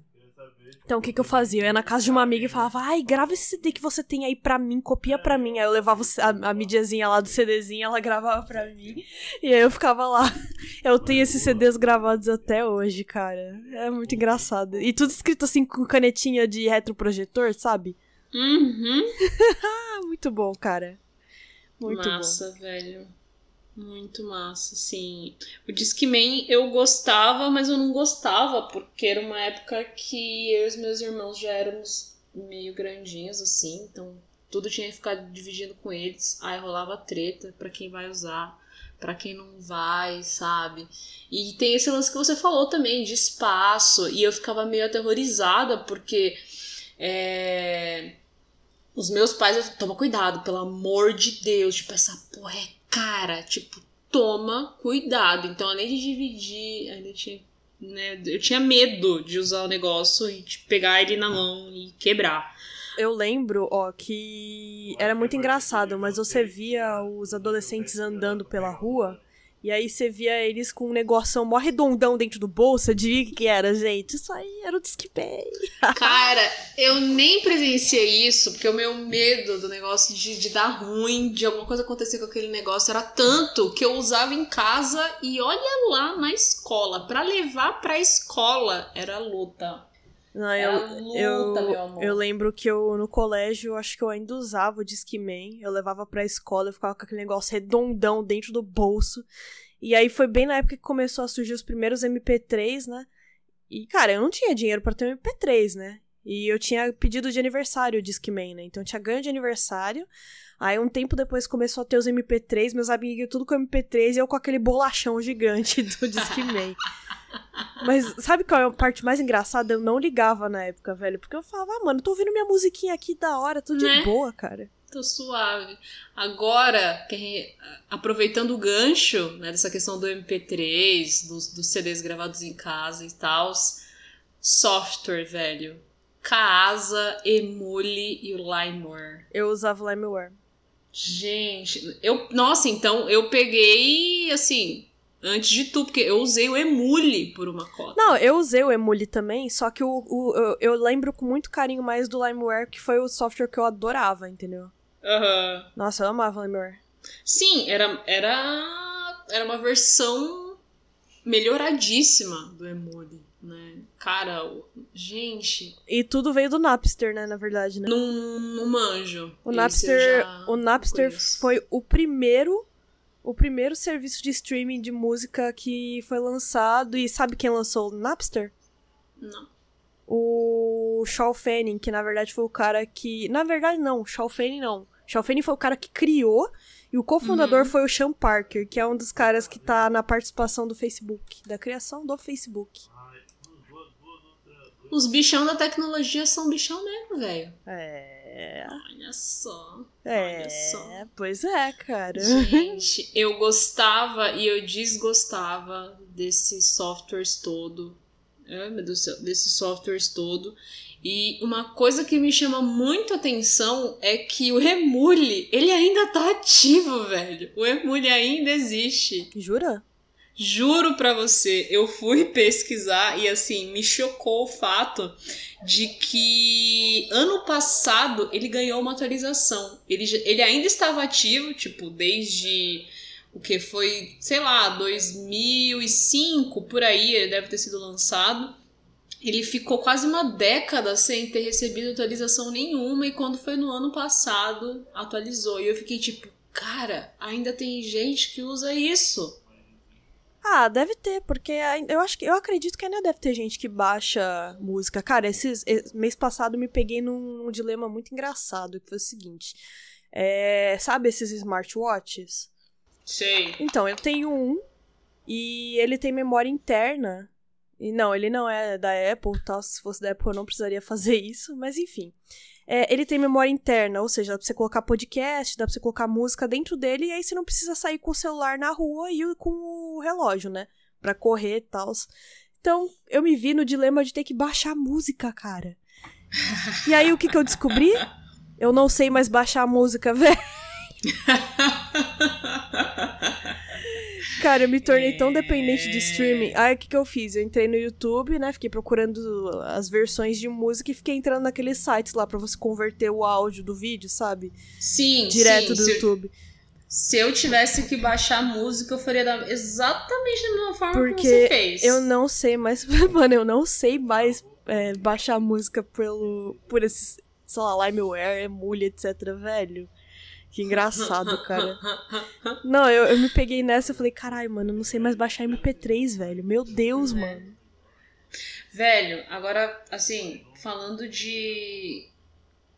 A: Então o que que eu fazia? Eu ia na casa de uma amiga e falava, ai, grava esse CD que você tem aí pra mim, copia pra mim. Aí eu levava a, a mídiazinha lá do CDzinho, ela gravava pra mim. E aí eu ficava lá. Eu tenho esses CDs gravados até hoje, cara. É muito engraçado. E tudo escrito assim com canetinha de retroprojetor, sabe?
B: Uhum.
A: Muito bom, cara. Muito bom.
B: massa, velho. Muito massa, sim. O Discman eu gostava, mas eu não gostava, porque era uma época que eu e os meus irmãos já éramos meio grandinhos, assim, então tudo tinha que ficar dividindo com eles. Aí rolava treta pra quem vai usar, pra quem não vai, sabe? E tem esse lance que você falou também, de espaço, e eu ficava meio aterrorizada, porque. É... Os meus pais, eu, toma cuidado, pelo amor de Deus. Tipo, essa porra é cara. Tipo, toma cuidado. Então, além de dividir, ainda tinha. Né, eu tinha medo de usar o negócio e de pegar ele na mão e quebrar.
A: Eu lembro, ó, que era muito engraçado, mas você via os adolescentes andando pela rua, e aí você via eles com um negoção mó redondão dentro do bolso, adivinha o que era, gente? Isso aí era o Discman.
B: Cara, eu nem presenciei isso, porque o meu medo do negócio de, de dar ruim, de alguma coisa acontecer com aquele negócio, era tanto que eu usava em casa e olha lá na escola. Pra levar pra escola era luta.
A: Não, eu,
B: luta,
A: eu, eu lembro que eu, no colégio, eu acho que eu ainda usava o Discman. Eu levava pra escola, eu ficava com aquele negócio redondão dentro do bolso. E aí foi bem na época que começou a surgir os primeiros MP3, né? E, cara, eu não tinha dinheiro pra ter um MP3, né? E eu tinha pedido de aniversário o Discman, né? Então eu tinha ganho de aniversário. Aí um tempo depois começou a ter os MP3, meus amigos tudo com MP3 e eu com aquele bolachão gigante do Discman. Mas sabe qual é a parte mais engraçada? Eu não ligava na época, velho. Porque eu falava, ah, mano, tô ouvindo minha musiquinha aqui da hora, tudo
B: Né?
A: de boa, cara.
B: Tô suave. Agora, aproveitando o gancho né, dessa questão do MP3, dos, dos CDs gravados em casa e tal, software, velho. Casa, Emule e o LimeWare.
A: Eu usava LimeWare.
B: Gente, eu. Nossa, então eu peguei assim. Antes de tudo, porque eu usei o Emule por uma cota.
A: Não, eu usei o Emule também, só que o, o, eu, eu lembro com muito carinho mais do LimeWare, que foi o software que eu adorava, entendeu?
B: Aham.
A: Nossa, eu amava o LimeWare.
B: Sim, era, era, era uma versão melhoradíssima do Emule, né? Cara, o- gente,
A: E tudo veio do Napster, né, na verdade, né?
B: não, não manjo.
A: O
B: Esse
A: Napster, o Napster foi o primeiro o primeiro serviço de streaming de música que foi lançado e sabe quem lançou o Napster?
B: Não.
A: O Shaw Fanning, que na verdade foi o cara que, na verdade não, Shaw Fanning não. Shaw Fanning foi o cara que criou e o cofundador
B: Uhum.
A: foi o Sean Parker, que é um dos caras que tá na participação do Facebook, da criação do Facebook.
B: Os bichão da tecnologia são bichão mesmo, velho.
A: É,
B: Olha só.
A: é,
B: Olha só.
A: pois é, cara.
B: Gente, eu gostava e eu desgostava desses softwares todo. Ai, meu Deus do céu, desses softwares todo. E uma coisa que me chama muito atenção é que o Emule, ele ainda tá ativo, velho. O Emule ainda existe.
A: Jura?
B: Juro pra você, eu fui pesquisar e assim, me chocou o fato de que ano passado ele ganhou uma atualização. Ele, ele ainda estava ativo, tipo, desde o que foi, sei lá, 2005 por aí, ele deve ter sido lançado. Ele ficou quase uma década sem ter recebido atualização nenhuma e quando foi no ano passado atualizou. E eu fiquei tipo, cara, ainda tem gente que usa isso.
A: Ah, deve ter, porque eu acho que eu acredito que ainda deve ter gente que baixa música. Cara, esses mês passado me peguei num, num dilema muito engraçado, que foi o seguinte. É, sabe esses smartwatches?
B: Sei.
A: Então, eu tenho um e ele tem memória interna. E não, ele não é da Apple, tal. Se fosse da Apple eu não precisaria fazer isso, mas enfim. É, ele tem memória interna, ou seja, dá pra você colocar podcast, dá pra você colocar música dentro dele, e aí você não precisa sair com o celular na rua e com o relógio, né? Pra correr e tal. Então, eu me vi no dilema de ter que baixar música, cara. E aí, o que que eu descobri? Eu não sei mais baixar música, velho. Cara, eu me tornei tão dependente de streaming. Aí o que, que eu fiz? Eu entrei no YouTube, né? Fiquei procurando as versões de música e fiquei entrando naqueles sites lá pra você converter o áudio do vídeo, sabe?
B: Sim,
A: Direto
B: sim.
A: do YouTube.
B: se eu tivesse que baixar música, eu faria da, exatamente da mesma forma que
A: Porque
B: você fez.
A: Eu não sei mais. Mano, eu não sei mais é, baixar música pelo, por esses, sei lá, LimeWare, Emule, etc, velho. Que engraçado, cara. Não, eu, eu me peguei nessa e falei, caralho, mano, eu não sei mais baixar MP3, velho. Meu Deus, mano.
B: Velho, agora, assim, falando de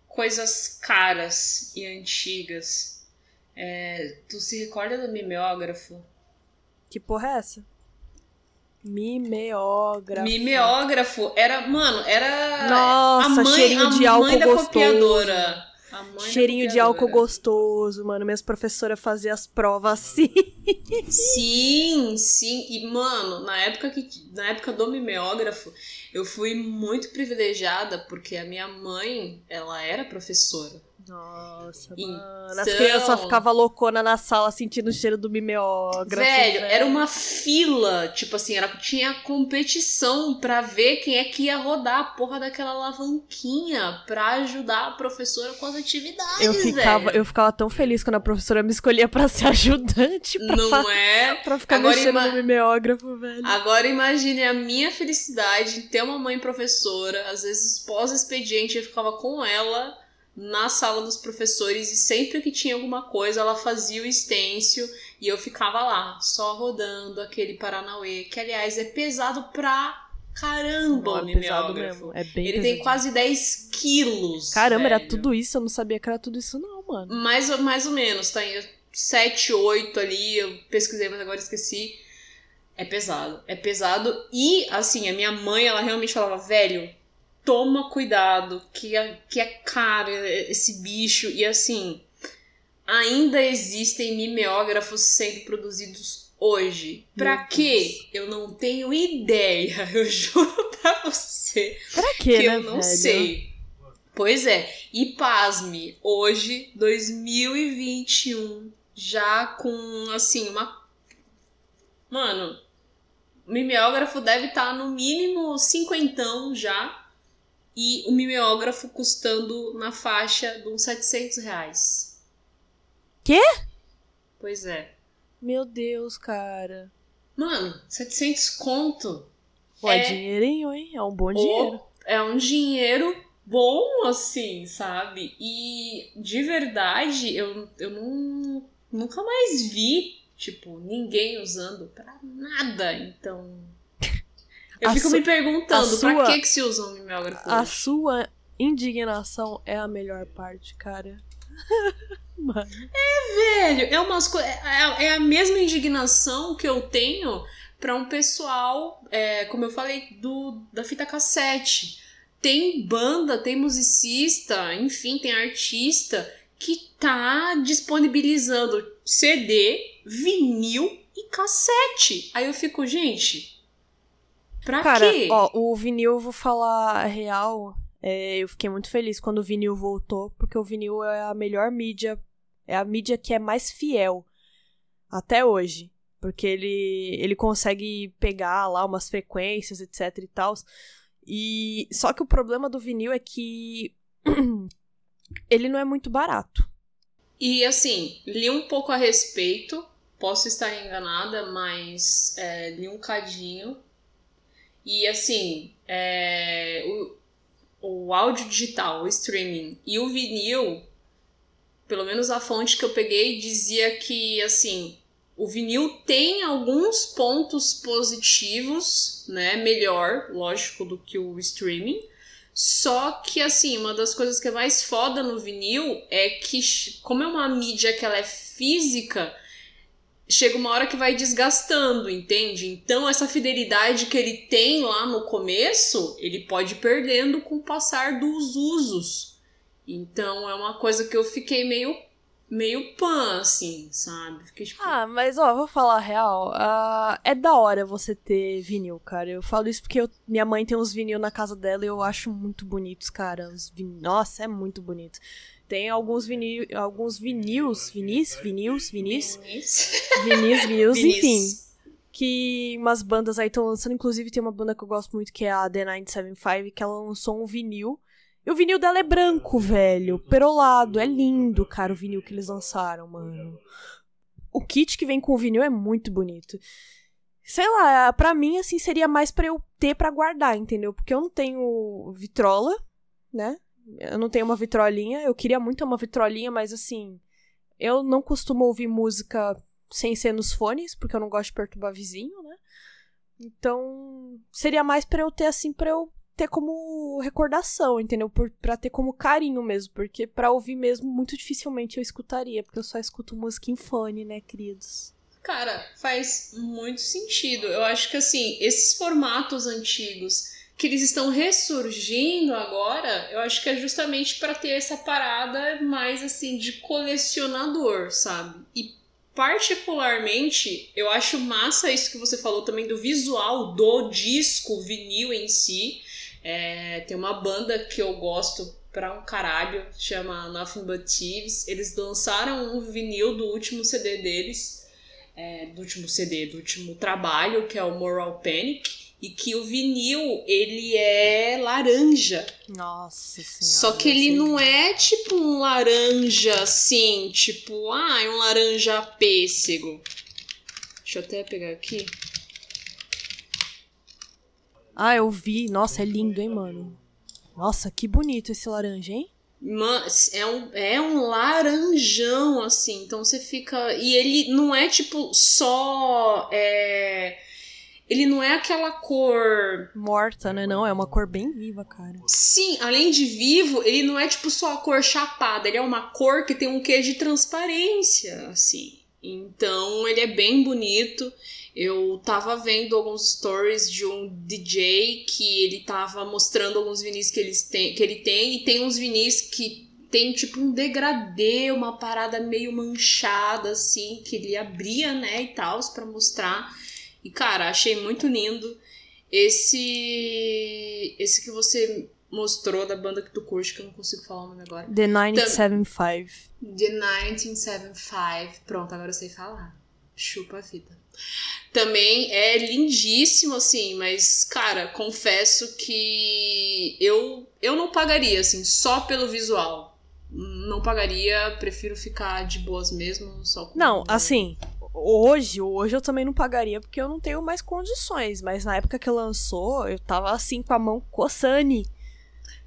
B: coisas caras e antigas, é, tu se recorda do mimeógrafo?
A: Que porra é essa? Mimeógrafo.
B: Mimeógrafo era, mano, era
A: Nossa,
B: a mãe,
A: cheirinho
B: a
A: de
B: mãe
A: álcool
B: da
A: gostoso.
B: copiadora.
A: Cheirinho de álcool gostoso, mano. Minhas professoras faziam as provas assim.
B: Sim, sim. E, mano, na época, que, na época do mimeógrafo, eu fui muito privilegiada porque a minha mãe, ela era professora.
A: Nossa,
B: Então-
A: mano. As crianças ficavam loucona na sala sentindo o cheiro do mimeógrafo.
B: Velho, era uma fila, tipo assim, era, tinha competição pra ver quem é que ia rodar a porra daquela alavanquinha pra ajudar a professora com as atividades,
A: Eu ficava,
B: velho.
A: eu ficava tão feliz quando a professora me escolhia pra ser ajudante, pra,
B: Não é?
A: pra ficar
B: Agora
A: mexendo
B: ima-
A: no mimeógrafo, velho.
B: Agora imagine a minha felicidade em ter uma mãe professora, às vezes pós-expediente eu ficava com ela na sala dos professores e sempre que tinha alguma coisa ela fazia o estêncil e eu ficava lá, só rodando aquele Paranauê, que aliás é pesado pra caramba
A: Não,
B: o
A: é
B: mimeógrafo.
A: mesmo. É bem
B: Ele tem
A: pesadinho.
B: quase 10 quilos.
A: Caramba, era
B: velho.
A: tudo isso? Eu não sabia que era tudo isso, não, mano.
B: Mais, ou- mais ou menos, tá? em 7, 8 ali, eu pesquisei, mas agora esqueci. É pesado, é pesado. E, assim, a minha mãe, ela realmente falava, velho, toma cuidado, que é, que é caro esse bicho. E, assim, ainda existem mimeógrafos sendo produzidos hoje. Pra
A: Meu
B: quê? Eu não tenho ideia, eu juro pra você
A: Pra quê,
B: que
A: né,
B: eu não
A: velho?
B: sei. Pois é, e pasme, hoje, 2021, já com, assim, uma, Mano, o mimeógrafo deve estar tá no mínimo cinquentão já. E o mimeógrafo custando na faixa de uns 700 reais.
A: Quê?
B: Pois é.
A: Meu Deus, cara.
B: Mano, 700 conto.
A: Pô, é, é dinheirinho, hein? É um bom dinheiro.
B: É um dinheiro bom, assim, sabe? E de verdade, eu, eu não, nunca mais vi, tipo, ninguém usando pra nada. Então. Eu a fico me perguntando, sua, pra que, que se usa um mimeógrafo?
A: A sua indignação é a melhor parte, cara.
B: Mano. É, velho, é umas coisas. É, é, a mesma indignação que eu tenho para um pessoal, é, como eu falei, do da fita cassete. Tem banda, tem musicista, enfim, tem artista que tá disponibilizando CD, vinil e cassete. Aí eu fico, gente, pra
A: Cara,
B: quê?
A: ó, o vinil, eu vou falar real, é, eu fiquei muito feliz quando o vinil voltou, porque o vinil é a melhor mídia, é a mídia que é mais fiel até hoje. Porque ele, ele consegue pegar lá umas frequências, etc e tal. E só que o problema do vinil é que ele não é muito barato.
B: E assim, li um pouco a respeito, posso estar enganada, mas é, li um cadinho. E assim, é, o, o áudio digital, o streaming e o vinil, pelo menos a fonte que eu peguei dizia que assim, o vinil tem alguns pontos positivos, né, melhor, lógico, do que o streaming. Só que assim, uma das coisas que é mais foda no vinil é que como é uma mídia que ela é física, chega uma hora que vai desgastando, entende? Então, essa fidelidade que ele tem lá no começo, ele pode ir perdendo com o passar dos usos. Então, é uma coisa que eu fiquei meio meio pan, assim, sabe? Fiquei, tipo...
A: Ah, mas ó, vou falar a real. Uh, é da hora você ter vinil, cara. Eu falo isso porque eu, minha mãe tem uns vinil na casa dela e eu acho muito bonitos, cara. Os vin... Nossa, é muito bonito. Tem alguns vinil, alguns vinils, vinis, vinils, vinis, vinis, vinis, enfim, que umas bandas aí estão lançando, inclusive tem uma banda que eu gosto muito que é a The 975, que ela lançou um vinil. E o vinil dela é branco, velho, perolado, é lindo, cara, o vinil que eles lançaram, mano. O kit que vem com o vinil é muito bonito. Sei lá, pra mim, assim, seria mais pra eu ter pra guardar, entendeu? Porque eu não tenho vitrola, né? Eu não tenho uma vitrolinha. Eu queria muito uma vitrolinha, mas assim. Eu não costumo ouvir música sem ser nos fones, porque eu não gosto de perturbar vizinho, né? Então, seria mais para eu ter assim, para eu ter como recordação, entendeu? Por, pra ter como carinho mesmo, porque para ouvir mesmo, muito dificilmente eu escutaria, porque eu só escuto música em fone, né, queridos?
B: Cara, faz muito sentido. Eu acho que assim, esses formatos antigos que eles estão ressurgindo agora, eu acho que é justamente para ter essa parada mais assim de colecionador, sabe? E particularmente, eu acho massa isso que você falou também do visual do disco vinil em si. É, tem uma banda que eu gosto pra um caralho, chama Nothing But Thieves. Eles lançaram um vinil do último CD deles, é, do último CD, do último trabalho, que é o Moral Panic e que o vinil ele é laranja.
A: Nossa senhora.
B: Só que ele não é tipo um laranja assim, tipo, ah, é um laranja pêssego. Deixa eu até pegar aqui.
A: Ah, eu vi. Nossa, é lindo, hein, mano. Nossa, que bonito esse laranja, hein?
B: Mas é um, é um laranjão, assim. Então você fica. E ele não é tipo só. É ele não é aquela cor.
A: Morta, né? Não, é uma cor bem viva, cara.
B: Sim, além de vivo, ele não é tipo só a cor chapada, ele é uma cor que tem um quê de transparência, assim. Então ele é bem bonito. Eu tava vendo alguns stories de um DJ que ele tava mostrando alguns vinis que, eles têm, que ele tem, e tem uns vinis que tem tipo um degradê, uma parada meio manchada, assim, que ele abria, né, e tal, para mostrar. E, cara, achei muito lindo. Esse. Esse que você mostrou da banda que tu curte, que eu não consigo falar o nome agora.
A: The 1975.
B: The 1975. Pronto, agora eu sei falar. Chupa a vida. Também é lindíssimo, assim, mas, cara, confesso que eu, eu não pagaria, assim, só pelo visual. Não pagaria, prefiro ficar de boas mesmo, só com.
A: Não, assim, hoje, hoje eu também não pagaria porque eu não tenho mais condições, mas na época que lançou, eu tava assim com a mão coçane.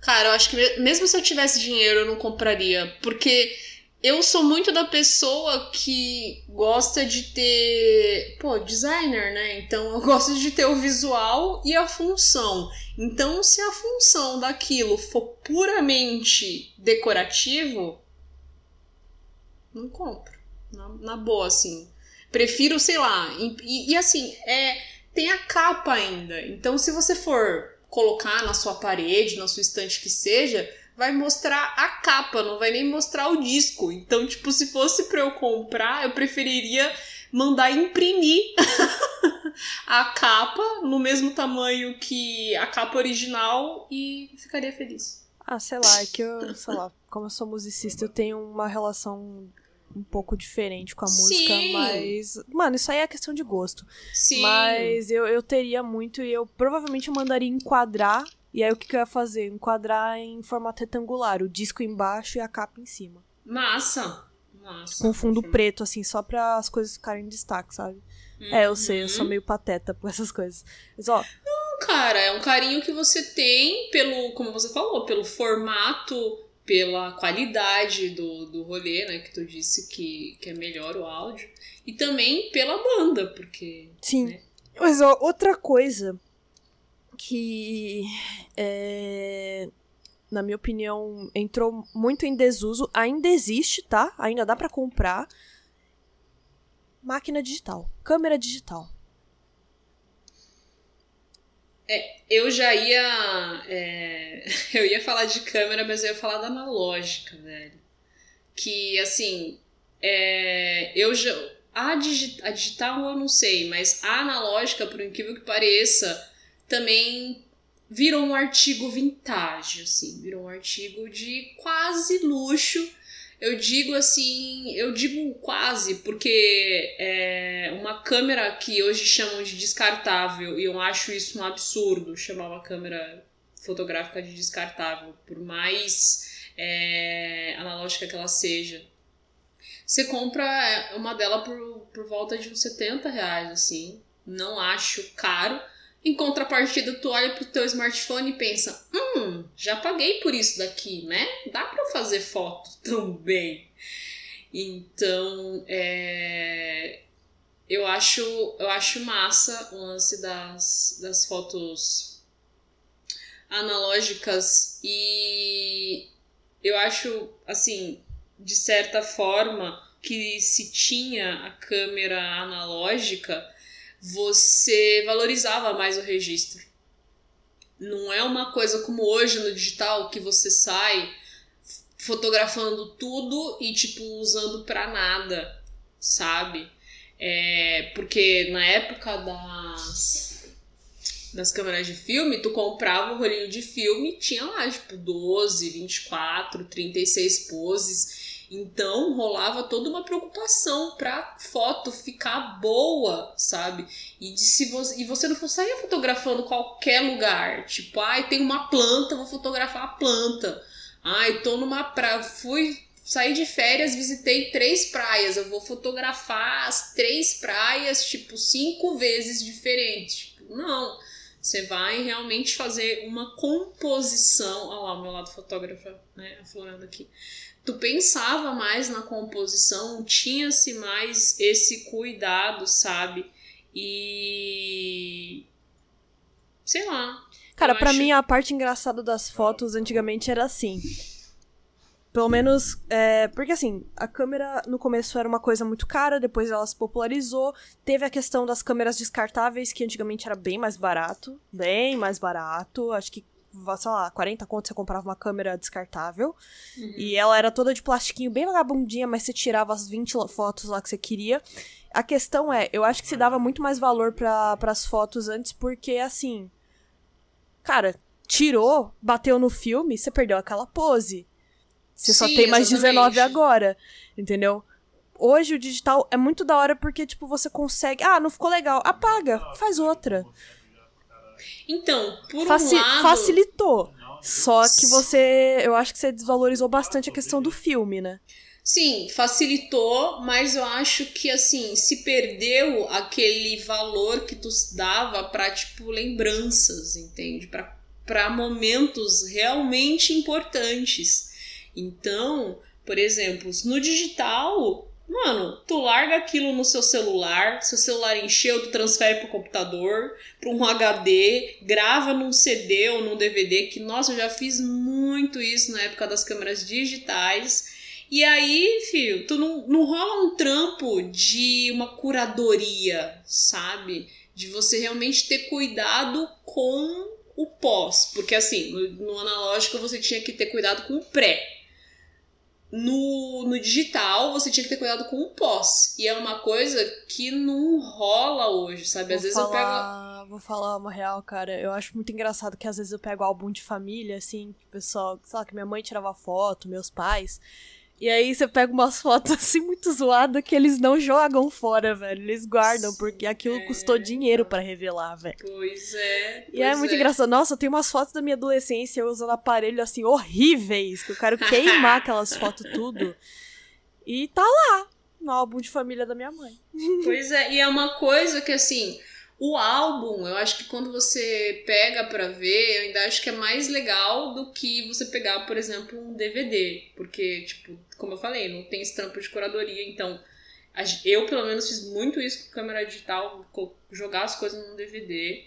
B: Cara, eu acho que mesmo se eu tivesse dinheiro, eu não compraria, porque eu sou muito da pessoa que gosta de ter, pô, designer, né? Então eu gosto de ter o visual e a função. Então, se a função daquilo for puramente decorativo, não compro. Na, na boa, assim. Prefiro, sei lá. E, e, assim, é, tem a capa ainda. Então, se você for colocar na sua parede, na sua estante que seja, vai mostrar a capa, não vai nem mostrar o disco. Então, tipo, se fosse para eu comprar, eu preferiria mandar imprimir a capa no mesmo tamanho que a capa original e ficaria feliz.
A: Ah, sei lá, é que eu, sei lá, como eu sou musicista, eu tenho uma relação um pouco diferente com a música, Sim. mas. Mano, isso aí é questão de gosto. Sim. Mas eu, eu teria muito e eu provavelmente mandaria enquadrar e aí o que, que eu ia fazer? Enquadrar em formato retangular, o disco embaixo e a capa em cima.
B: Massa! Massa.
A: Com fundo preto, assim, só para as coisas ficarem em destaque, sabe? Uhum. É, eu sei, eu sou uhum. meio pateta por essas coisas. Mas, ó.
B: Não, cara, é um carinho que você tem pelo, como você falou, pelo formato, pela qualidade do, do rolê, né? Que tu disse que, que é melhor o áudio. E também pela banda, porque.
A: Sim.
B: Né?
A: Mas, ó, outra coisa que, é, na minha opinião, entrou muito em desuso. Ainda existe, tá? Ainda dá para comprar. Máquina digital, câmera digital.
B: É, eu já ia. É, eu ia falar de câmera, mas eu ia falar da analógica, velho. Que, assim. É, eu já. A, digi, a digital eu não sei, mas a analógica, por incrível que pareça, também virou um artigo vintage, assim, virou um artigo de quase luxo. Eu digo assim, eu digo quase, porque é uma câmera que hoje chamam de descartável, e eu acho isso um absurdo chamar uma câmera fotográfica de descartável, por mais é, analógica que ela seja. Você compra uma dela por, por volta de uns 70 reais, assim. Não acho caro em contrapartida, tu olha pro teu smartphone e pensa: hum, já paguei por isso daqui, né? Dá para fazer foto também. Então, é, eu acho eu acho massa o lance das, das fotos analógicas e eu acho assim de certa forma que se tinha a câmera analógica você valorizava mais o registro. Não é uma coisa como hoje no digital que você sai fotografando tudo e tipo usando para nada, sabe? É, porque na época das das câmeras de filme, tu comprava um rolinho de filme, tinha lá tipo 12, 24, 36 poses então rolava toda uma preocupação pra foto ficar boa, sabe? E, de se você, e você não sair fotografando qualquer lugar. Tipo, ai, tem uma planta, vou fotografar a planta. Ai, tô numa praia, fui sair de férias, visitei três praias. Eu vou fotografar as três praias, tipo, cinco vezes diferentes. Tipo, não. Você vai realmente fazer uma composição. Olha lá, o meu lado fotógrafo, né? Aflorando aqui tu pensava mais na composição, tinha-se mais esse cuidado, sabe? E. Sei lá.
A: Cara, para acho... mim a parte engraçada das fotos antigamente era assim. Pelo menos, é, porque assim, a câmera no começo era uma coisa muito cara, depois ela se popularizou. Teve a questão das câmeras descartáveis, que antigamente era bem mais barato. Bem mais barato. Acho que sei lá, 40 conto você comprava uma câmera descartável. Uhum. E ela era toda de plastiquinho, bem vagabundinha, mas você tirava as 20 fotos lá que você queria. A questão é, eu acho que se dava muito mais valor para as fotos antes, porque assim. Cara, tirou, bateu no filme, você perdeu aquela pose. Você Sim, só tem mais exatamente. 19 agora, entendeu? hoje o digital é muito da hora porque, tipo, você consegue. Ah, não ficou legal. Apaga, faz outra.
B: Então, por Faci um lado...
A: Facilitou. Só que você. Eu acho que você desvalorizou bastante a questão do filme, né?
B: Sim, facilitou, mas eu acho que assim, se perdeu aquele valor que tu dava para tipo lembranças, entende? Para para momentos realmente importantes. Então, por exemplo, no digital, mano, tu larga aquilo no seu celular, seu celular encheu, tu transfere pro computador, para um HD, grava num CD ou num DVD, que nossa, eu já fiz muito isso na época das câmeras digitais. E aí, filho, tu não, não rola um trampo de uma curadoria, sabe? De você realmente ter cuidado com o pós. Porque assim, no, no analógico você tinha que ter cuidado com o pré. No, no digital, você tinha que ter cuidado com o pós. E é uma coisa que não rola hoje, sabe? Às
A: vou
B: vezes
A: falar,
B: eu pego.
A: Vou falar uma real, cara. Eu acho muito engraçado que às vezes eu pego álbum de família, assim, que o pessoal, sei lá, que minha mãe tirava foto, meus pais. E aí você pega umas fotos assim muito zoadas que eles não jogam fora, velho. Eles guardam, porque aquilo é, custou dinheiro para revelar, velho.
B: Pois é. Pois
A: e é muito
B: é.
A: engraçado. Nossa, tem umas fotos da minha adolescência usando aparelho assim horríveis, que eu quero queimar aquelas fotos tudo. E tá lá, no álbum de família da minha mãe.
B: Pois é, e é uma coisa que assim o álbum, eu acho que quando você pega para ver, eu ainda acho que é mais legal do que você pegar, por exemplo, um DVD. Porque, tipo, como eu falei, não tem estampa de curadoria, então. Eu, pelo menos, fiz muito isso com câmera digital, jogar as coisas num DVD.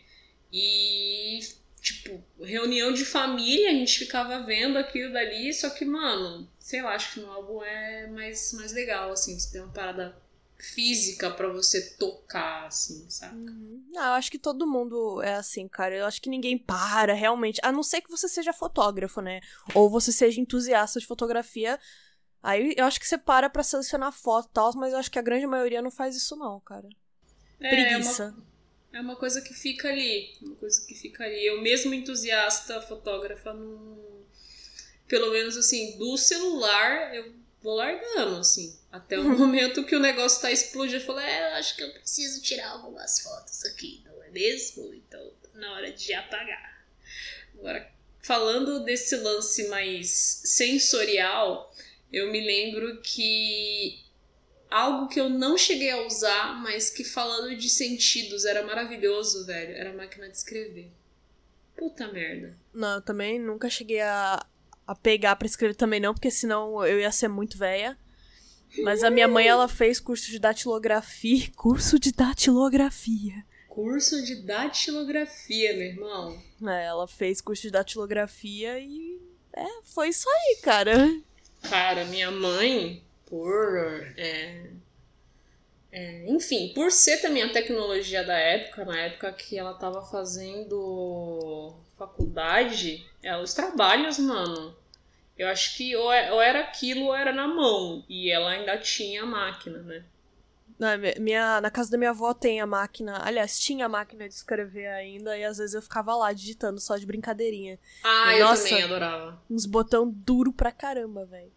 B: E, tipo, reunião de família, a gente ficava vendo aquilo dali, só que, mano, sei lá, acho que no álbum é mais, mais legal, assim, você tem uma parada física para você tocar, assim, sabe?
A: Uhum. Não, eu acho que todo mundo é assim, cara. Eu acho que ninguém para realmente. A não ser que você seja fotógrafo, né? Ou você seja entusiasta de fotografia. Aí eu acho que você para pra selecionar foto e tal, mas eu acho que a grande maioria não faz isso, não, cara. É, Preguiça.
B: É uma, é uma coisa que fica ali. Uma coisa que fica ali. Eu mesmo entusiasta fotógrafa, não. Pelo menos assim, do celular, eu vou largando, assim. Até o momento que o negócio tá explodindo, eu falo, é, acho que eu preciso tirar algumas fotos aqui, não é mesmo? Então, tá na hora de apagar. Agora, falando desse lance mais sensorial, eu me lembro que algo que eu não cheguei a usar, mas que falando de sentidos era maravilhoso, velho, era a máquina de escrever. Puta merda.
A: Não, eu também nunca cheguei a, a pegar pra escrever também não, porque senão eu ia ser muito velha. Mas a minha mãe, ela fez curso de datilografia. Curso de datilografia.
B: Curso de datilografia, meu irmão.
A: É, ela fez curso de datilografia e. É, foi isso aí, cara.
B: Cara, minha mãe, por. É, é, enfim, por ser também a tecnologia da época, na época que ela tava fazendo faculdade, é, os trabalhos, mano, eu acho que ou, é, ou era aquilo ou era na mão. E ela ainda tinha a máquina, né?
A: Na, minha, na casa da minha avó tem a máquina. Aliás, tinha a máquina de escrever ainda. E às vezes eu ficava lá digitando só de brincadeirinha.
B: Ah, e, eu nossa, também adorava.
A: Uns botão duro pra caramba, velho.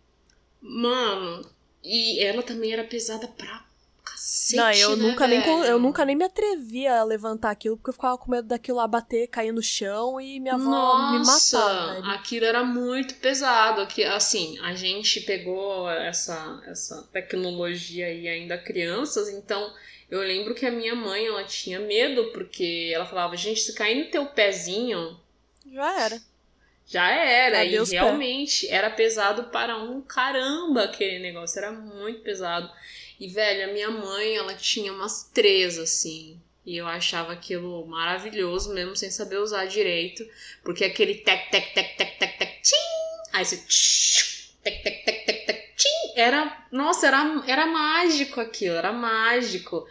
B: Mano, e ela também era pesada pra cacete,
A: Não, eu
B: né,
A: nunca
B: velho?
A: nem eu nunca nem me atrevia a levantar aquilo porque eu ficava com medo daquilo lá bater, cair no chão e minha avó
B: Nossa,
A: me matar. Velho.
B: aquilo era muito pesado. Aqui, assim, a gente pegou essa essa tecnologia aí ainda crianças, então eu lembro que a minha mãe ela tinha medo porque ela falava, gente, se cair no teu pezinho,
A: já era.
B: Já era,
A: Adeus
B: e realmente pé. era pesado para um caramba aquele negócio, era muito pesado. E, velho, a minha mãe, ela tinha umas três, assim. E eu achava aquilo maravilhoso, mesmo sem saber usar direito. Porque aquele tec, tec, tec, tec, tec, tec, tchim! Aí você. Tch, tec, tec, tec, tec, tec, tchim! Era. Nossa, era, era mágico aquilo, era mágico.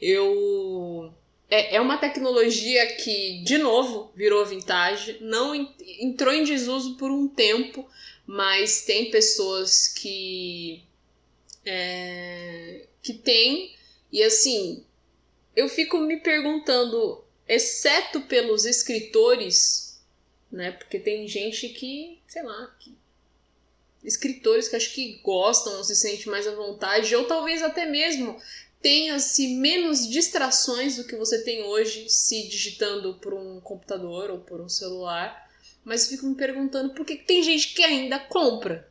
B: Eu. É, é uma tecnologia que, de novo, virou vintage. Não entrou em desuso por um tempo, mas tem pessoas que é, que tem. E assim, eu fico me perguntando, exceto pelos escritores, né? Porque tem gente que, sei lá, que escritores que acho que gostam, se sente mais à vontade, ou talvez até mesmo tenha-se menos distrações do que você tem hoje se digitando por um computador ou por um celular. Mas fico me perguntando por que tem gente que ainda compra.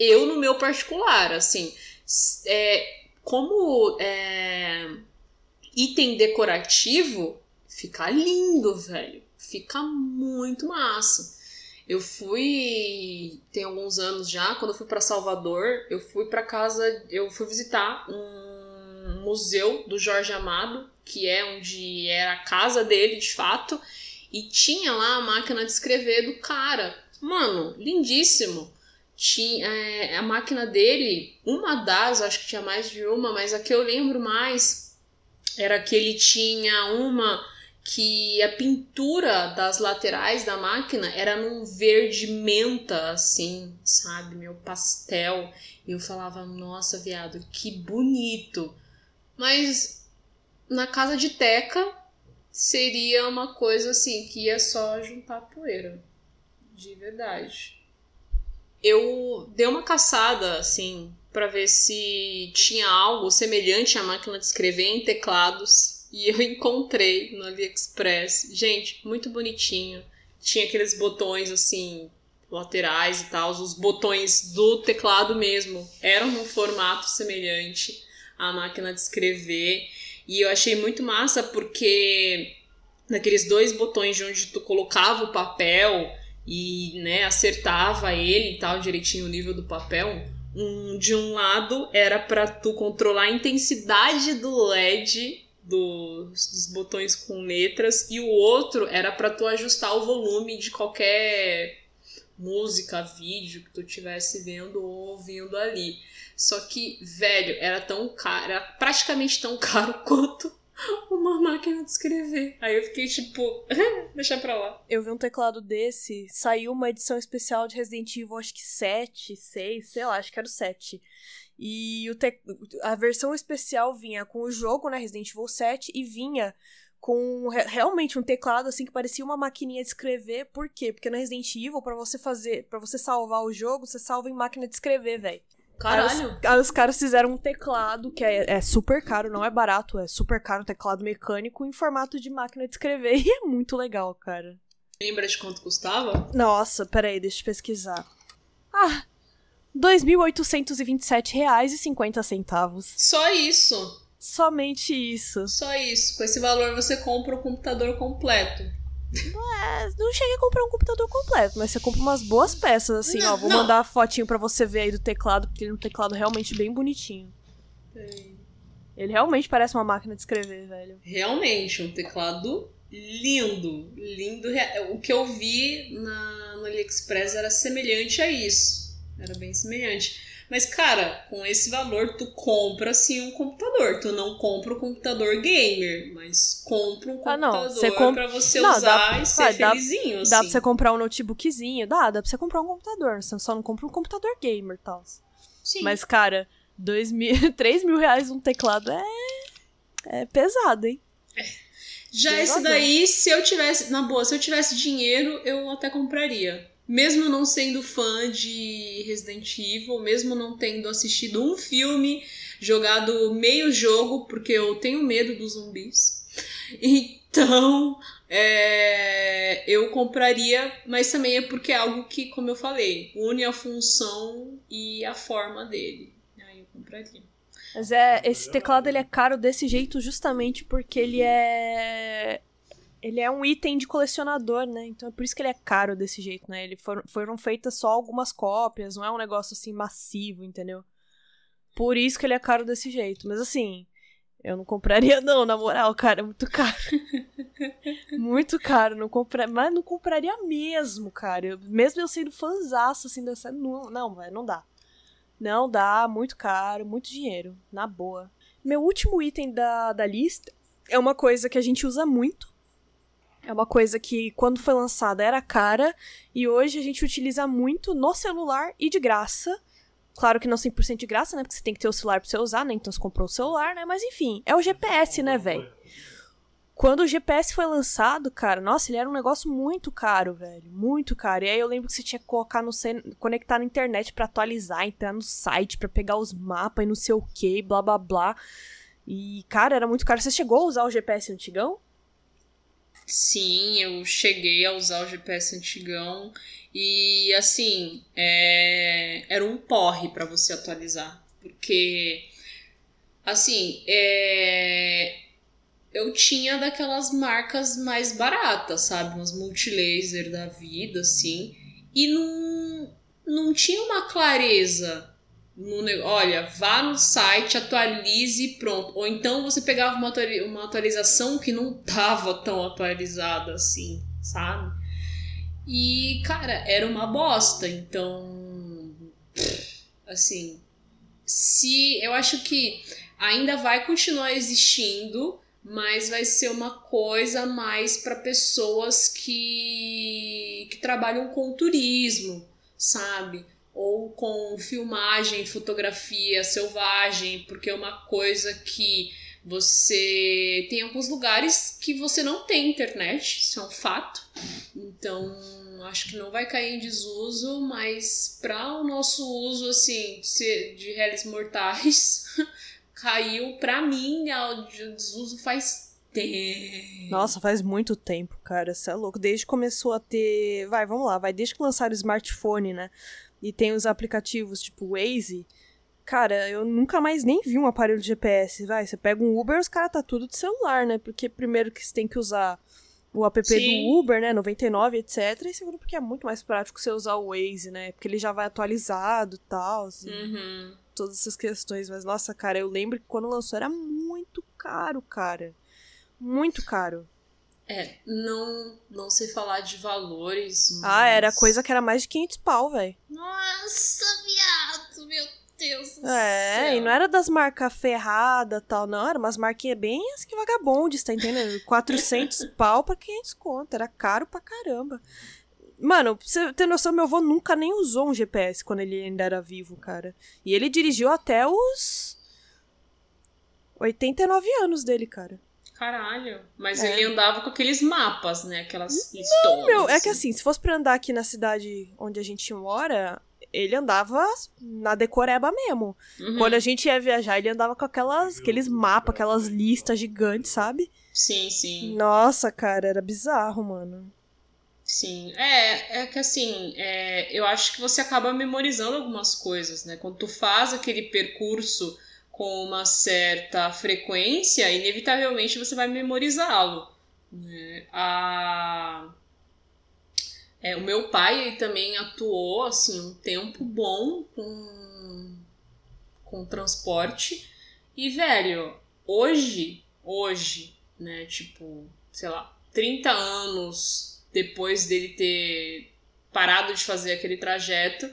B: Eu, no meu particular, assim, é, como é, item decorativo, fica lindo, velho. Fica muito massa. Eu fui tem alguns anos já, quando eu fui para Salvador, eu fui para casa, eu fui visitar um museu do Jorge Amado, que é onde era a casa dele, de fato, e tinha lá a máquina de escrever do cara. Mano, lindíssimo. Tinha é, a máquina dele, uma das, acho que tinha mais de uma, mas a que eu lembro mais era que ele tinha uma que a pintura das laterais da máquina era num verde menta, assim, sabe? Meu pastel. E eu falava, nossa, viado, que bonito. Mas na casa de Teca seria uma coisa assim que ia só juntar poeira. De verdade. Eu dei uma caçada, assim, para ver se tinha algo semelhante à máquina de escrever em teclados e eu encontrei no AliExpress. Gente, muito bonitinho. Tinha aqueles botões assim, laterais e tal. Os botões do teclado mesmo eram num formato semelhante à máquina de escrever. E eu achei muito massa porque naqueles dois botões de onde tu colocava o papel e né, acertava ele e tal, direitinho o nível do papel. Um, de um lado era para tu controlar a intensidade do LED dos, dos botões com letras e o outro era para tu ajustar o volume de qualquer música, vídeo que tu estivesse vendo ou ouvindo ali. Só que, velho, era tão caro, era praticamente tão caro quanto uma máquina de escrever. Aí eu fiquei tipo, deixa pra lá.
A: Eu vi um teclado desse, saiu uma edição especial de Resident Evil, acho que 7, 6, sei lá, acho que era o 7. E o te... a versão especial vinha com o jogo, né, Resident Evil 7, e vinha com realmente um teclado assim que parecia uma maquininha de escrever. Por quê? Porque no Resident Evil, para você fazer, para você salvar o jogo, você salva em máquina de escrever, velho.
B: Caralho!
A: Aí os, aí os, caras fizeram um teclado que é, é, super caro, não é barato, é super caro, um teclado mecânico em formato de máquina de escrever. E é muito legal, cara.
B: Lembra de quanto custava?
A: Nossa, peraí, deixa eu pesquisar. Ah, R$ 2.827,50.
B: Só isso.
A: Somente isso.
B: Só isso. Com esse valor você compra o computador completo.
A: É, não chega a comprar um computador completo, mas você compra umas boas peças, assim, não, ó. Vou não. mandar a fotinho pra você ver aí do teclado, porque ele é um teclado realmente bem bonitinho. Ele realmente parece uma máquina de escrever, velho.
B: Realmente, um teclado lindo. Lindo. O que eu vi na, no AliExpress era semelhante a isso. Era bem semelhante. Mas, cara, com esse valor, tu compra sim um computador. Tu não compra um computador gamer, mas compra um computador ah, não. Você compra... pra você não, usar dá, e ser dá, felizinho. Dá,
A: assim. dá pra você comprar um notebookzinho? Dá, dá pra você comprar um computador. Você só não compra um computador gamer e tal. Sim. Mas, cara, dois mil, 3 mil reais um teclado é. É pesado, hein?
B: É. Já esse daí, se eu tivesse. Na boa, se eu tivesse dinheiro, eu até compraria mesmo não sendo fã de Resident Evil, mesmo não tendo assistido um filme, jogado meio jogo, porque eu tenho medo dos zumbis. Então, é, eu compraria, mas também é porque é algo que, como eu falei, une a função e a forma dele. Aí eu compraria.
A: Mas é, esse teclado ele é caro desse jeito justamente porque ele é ele é um item de colecionador, né? Então é por isso que ele é caro desse jeito, né? Ele for, foram feitas só algumas cópias, não é um negócio assim massivo, entendeu? Por isso que ele é caro desse jeito. Mas assim, eu não compraria não, na moral, cara, é muito caro. muito caro, não compra... mas não compraria mesmo, cara. Eu, mesmo eu sendo fãzaço assim dessa, não, não, não dá. Não dá, muito caro, muito dinheiro, na boa. Meu último item da, da lista é uma coisa que a gente usa muito, é uma coisa que, quando foi lançada, era cara e hoje a gente utiliza muito no celular e de graça. Claro que não 100% de graça, né? Porque você tem que ter o celular pra você usar, né? Então você comprou o celular, né? Mas enfim, é o GPS, né, velho? quando o GPS foi lançado, cara, nossa, ele era um negócio muito caro, velho. Muito caro. E aí eu lembro que você tinha que colocar no conectar na internet para atualizar, entrar no site para pegar os mapas e não sei o que, blá blá blá. E, cara, era muito caro. Você chegou a usar o GPS antigão?
B: Sim, eu cheguei a usar o GPS antigão. E assim, é... era um porre para você atualizar. Porque, assim, é... eu tinha daquelas marcas mais baratas, sabe? Umas multilaser da vida, assim. E não, não tinha uma clareza no, olha, vá no site, atualize e pronto. Ou então você pegava uma, uma atualização que não tava tão atualizada assim, sabe? E, cara, era uma bosta. Então, assim, se eu acho que ainda vai continuar existindo, mas vai ser uma coisa mais para pessoas que que trabalham com turismo, sabe? Ou com filmagem, fotografia selvagem, porque é uma coisa que você tem alguns lugares que você não tem internet, isso é um fato. Então, acho que não vai cair em desuso, mas para o nosso uso assim de réis mortais, caiu para mim de desuso faz
A: Nossa, faz muito tempo, cara. Você é louco. Desde que começou a ter. Vai, vamos lá, vai. Desde que lançaram o smartphone, né? e tem os aplicativos tipo Waze, cara, eu nunca mais nem vi um aparelho de GPS, vai, você pega um Uber, os caras tá tudo de celular, né? Porque primeiro que você tem que usar o app Sim. do Uber, né, 99, etc. E segundo porque é muito mais prático você usar o Waze, né? Porque ele já vai atualizado e tal, assim,
B: uhum.
A: todas essas questões. Mas, nossa, cara, eu lembro que quando lançou era muito caro, cara. Muito caro.
B: É, não, não sei falar de valores. Mas...
A: Ah, era coisa que era mais de 500 pau, velho.
B: Nossa, viado, meu Deus do
A: É,
B: céu.
A: e não era das marcas ferrada tal, não. Era umas marquinhas bem assim que vagabondes, tá entendendo? 400 pau pra 500 conto. Era caro pra caramba. Mano, pra você ter noção, meu avô nunca nem usou um GPS quando ele ainda era vivo, cara. E ele dirigiu até os 89 anos dele, cara.
B: Caralho. Mas é. ele andava com aqueles mapas, né? Aquelas
A: Não, meu, assim. é que assim. assim, se fosse pra andar aqui na cidade onde a gente mora, ele andava na decoreba mesmo. Uhum. Quando a gente ia viajar, ele andava com aquelas, aqueles mapas, aquelas listas gigantes, sabe?
B: Sim, sim.
A: Nossa, cara, era bizarro, mano.
B: Sim, é, é que assim, é, eu acho que você acaba memorizando algumas coisas, né? Quando tu faz aquele percurso com uma certa frequência, inevitavelmente você vai memorizá-lo. Né? A... É, o meu pai também atuou assim um tempo bom com, com transporte e velho hoje hoje né tipo sei lá 30 anos depois dele ter parado de fazer aquele trajeto.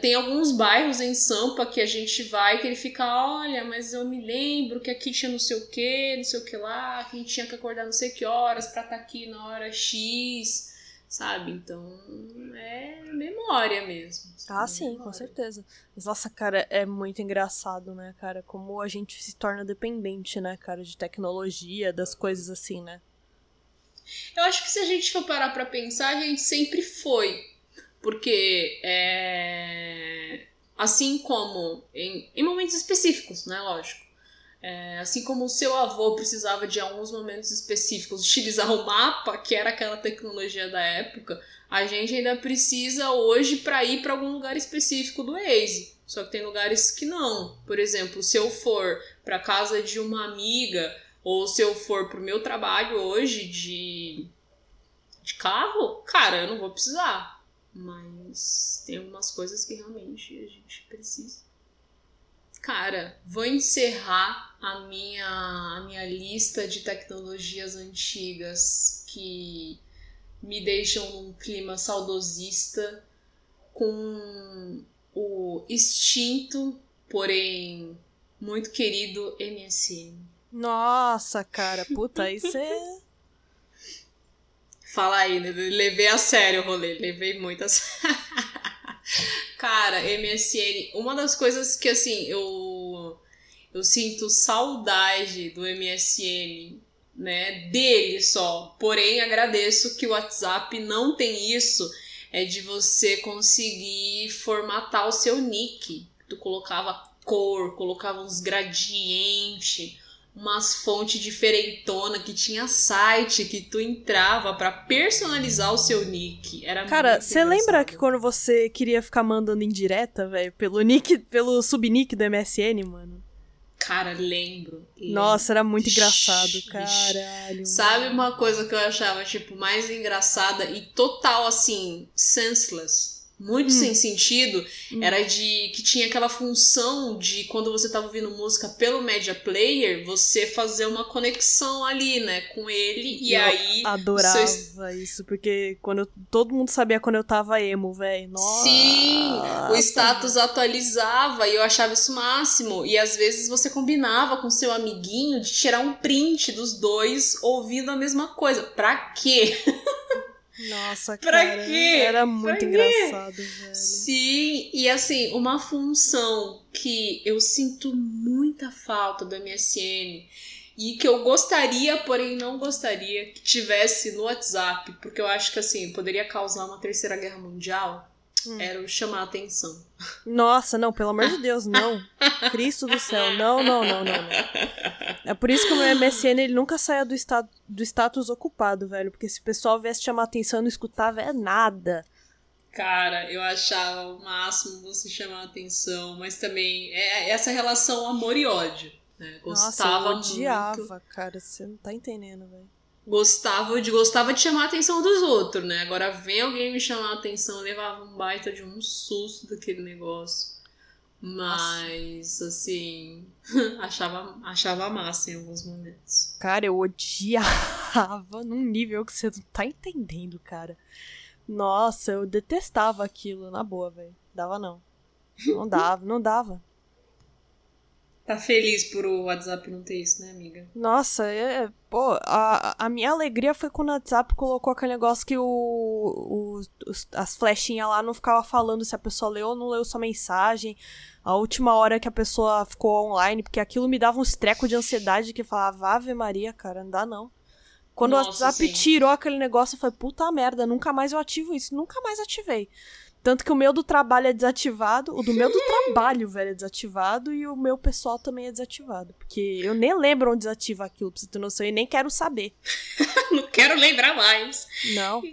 B: Tem alguns bairros em Sampa que a gente vai que ele fica, olha, mas eu me lembro que aqui tinha não sei o que, não sei o que lá, que a gente tinha que acordar não sei que horas pra estar tá aqui na hora X, sabe? Então é memória mesmo.
A: Ah, sim,
B: memória.
A: com certeza. Mas nossa, cara, é muito engraçado, né, cara? Como a gente se torna dependente, né, cara, de tecnologia, das coisas assim, né?
B: Eu acho que se a gente for parar pra pensar, a gente sempre foi porque é, assim como em, em momentos específicos, né? Lógico. É, assim como o seu avô precisava de alguns momentos específicos utilizar o mapa, que era aquela tecnologia da época, a gente ainda precisa hoje para ir para algum lugar específico do Waze. Só que tem lugares que não. Por exemplo, se eu for para casa de uma amiga ou se eu for pro meu trabalho hoje de de carro, cara, eu não vou precisar. Mas tem algumas coisas que realmente a gente precisa. Cara, vou encerrar a minha, a minha lista de tecnologias antigas que me deixam num clima saudosista com o extinto, porém muito querido MSN.
A: Nossa, cara, puta, isso é
B: Fala aí, né? levei a sério o rolê, levei sério. Cara, MSN, uma das coisas que assim, eu eu sinto saudade do MSN né, dele só. Porém, agradeço que o WhatsApp não tem isso, é de você conseguir formatar o seu nick. Tu colocava cor, colocava uns gradientes, umas fontes diferentona que tinha site que tu entrava para personalizar o seu nick. Era
A: Cara, você lembra que quando você queria ficar mandando indireta, velho, pelo nick, pelo subnick do MSN, mano?
B: Cara, lembro.
A: Nossa, era muito engraçado, caralho.
B: Sabe uma coisa que eu achava, tipo, mais engraçada e total, assim, senseless? Muito hum. sem sentido. Hum. era de que tinha aquela função de quando você estava ouvindo música pelo media player você fazer uma conexão ali né com ele. E
A: eu
B: aí
A: adorava seu... isso porque quando eu, todo mundo sabia quando eu tava emo velho
B: sim o status atualizava e eu achava isso máximo. E às vezes você combinava com seu amiguinho de tirar um print dos dois ouvindo a mesma coisa. Pra quê
A: Nossa, pra cara. Quê? Era muito pra engraçado, quê? velho.
B: Sim, e assim, uma função que eu sinto muita falta do MSN e que eu gostaria, porém não gostaria que tivesse no WhatsApp, porque eu acho que assim, poderia causar uma terceira guerra mundial hum. era o chamar a atenção.
A: Nossa, não, pelo amor de Deus, não. Cristo do céu, não, não, não, não, não. É por isso que o meu MSN ele nunca saia do, estado, do status ocupado, velho. Porque se o pessoal viesse chamar atenção e não escutava, é nada.
B: Cara, eu achava o máximo você chamar atenção, mas também é essa relação amor e ódio. Né? Gostava
A: Nossa, eu odiava, muito. cara. Você não tá entendendo, velho
B: gostava de gostava de chamar a atenção dos outros, né? Agora vem alguém me chamar a atenção, levava um baita de um susto daquele negócio. Mas, Nossa. assim, achava, achava massa em alguns momentos.
A: Cara, eu odiava num nível que você não tá entendendo, cara. Nossa, eu detestava aquilo, na boa, velho. Dava não. Não dava, não dava.
B: Tá feliz por o WhatsApp não ter isso, né, amiga?
A: Nossa, é, é, pô, a, a minha alegria foi quando o WhatsApp colocou aquele negócio que o, o os, as flechinhas lá não ficava falando se a pessoa leu ou não leu sua mensagem. A última hora que a pessoa ficou online, porque aquilo me dava uns trecos de ansiedade que falava, Ave Maria, cara, não dá não. Quando Nossa, o WhatsApp sim. tirou aquele negócio, eu falei, puta merda, nunca mais eu ativo isso. Nunca mais ativei. Tanto que o meu do trabalho é desativado, o do meu do trabalho, velho, é desativado e o meu pessoal também é desativado. Porque eu nem lembro onde desativa aquilo, pra você ter noção, e nem quero saber.
B: Não quero lembrar mais.
A: Não.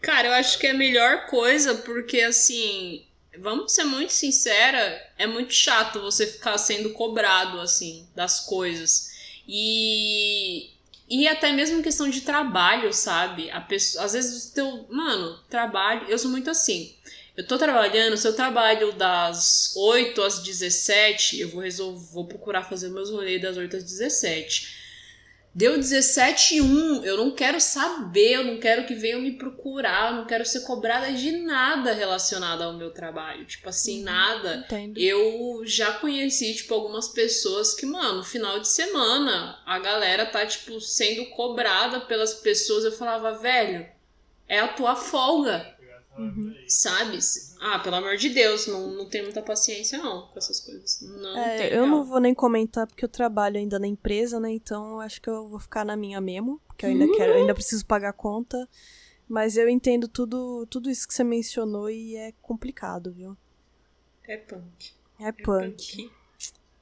B: Cara, eu acho que é a melhor coisa, porque assim, vamos ser muito sincera, é muito chato você ficar sendo cobrado, assim, das coisas. E. E até mesmo questão de trabalho, sabe? A pessoa, às vezes o teu. Mano, trabalho. Eu sou muito assim. Eu tô trabalhando, se eu trabalho das 8 às 17, eu vou resolver, vou procurar fazer meus rolês das 8 às 17. Deu 17 e 1, eu não quero saber, eu não quero que venham me procurar, eu não quero ser cobrada de nada relacionado ao meu trabalho. Tipo assim, uhum, nada.
A: Entendo.
B: Eu já conheci, tipo, algumas pessoas que, mano, final de semana, a galera tá, tipo, sendo cobrada pelas pessoas. Eu falava, velho, é a tua folga. Uhum. Sabe? Ah, pelo amor de Deus, não, não tenho muita paciência não com essas coisas. Não
A: é, eu real. não vou nem comentar porque eu trabalho ainda na empresa, né? Então acho que eu vou ficar na minha mesmo, porque eu ainda quero, eu ainda preciso pagar conta. Mas eu entendo tudo, tudo isso que você mencionou e é complicado, viu?
B: É punk.
A: É, é punk.
B: punk.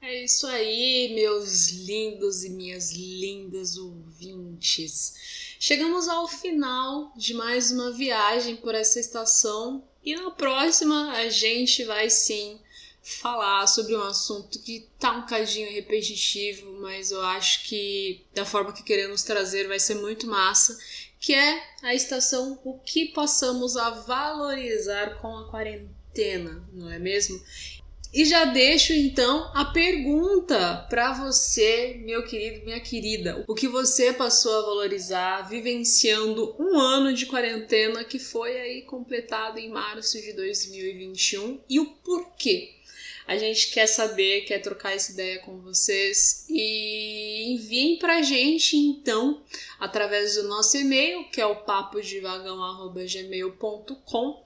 B: É isso aí, meus lindos e minhas lindas ouvintes. Chegamos ao final de mais uma viagem por essa estação e na próxima a gente vai sim falar sobre um assunto que tá um cadinho repetitivo, mas eu acho que da forma que queremos trazer vai ser muito massa, que é a estação o que passamos a valorizar com a quarentena, não é mesmo? E já deixo então a pergunta para você, meu querido, minha querida. O que você passou a valorizar vivenciando um ano de quarentena que foi aí completado em março de 2021 e o porquê? A gente quer saber, quer trocar essa ideia com vocês e enviem pra gente então através do nosso e-mail, que é o papodivagão@gmail.com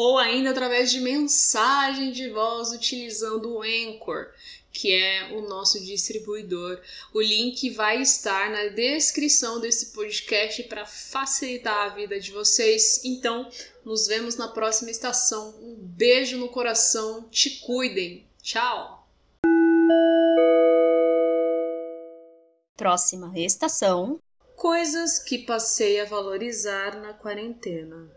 B: ou ainda através de mensagem de voz utilizando o Anchor, que é o nosso distribuidor. O link vai estar na descrição desse podcast para facilitar a vida de vocês. Então, nos vemos na próxima estação. Um beijo no coração, te cuidem. Tchau!
C: Próxima estação.
B: Coisas que passei a valorizar na quarentena.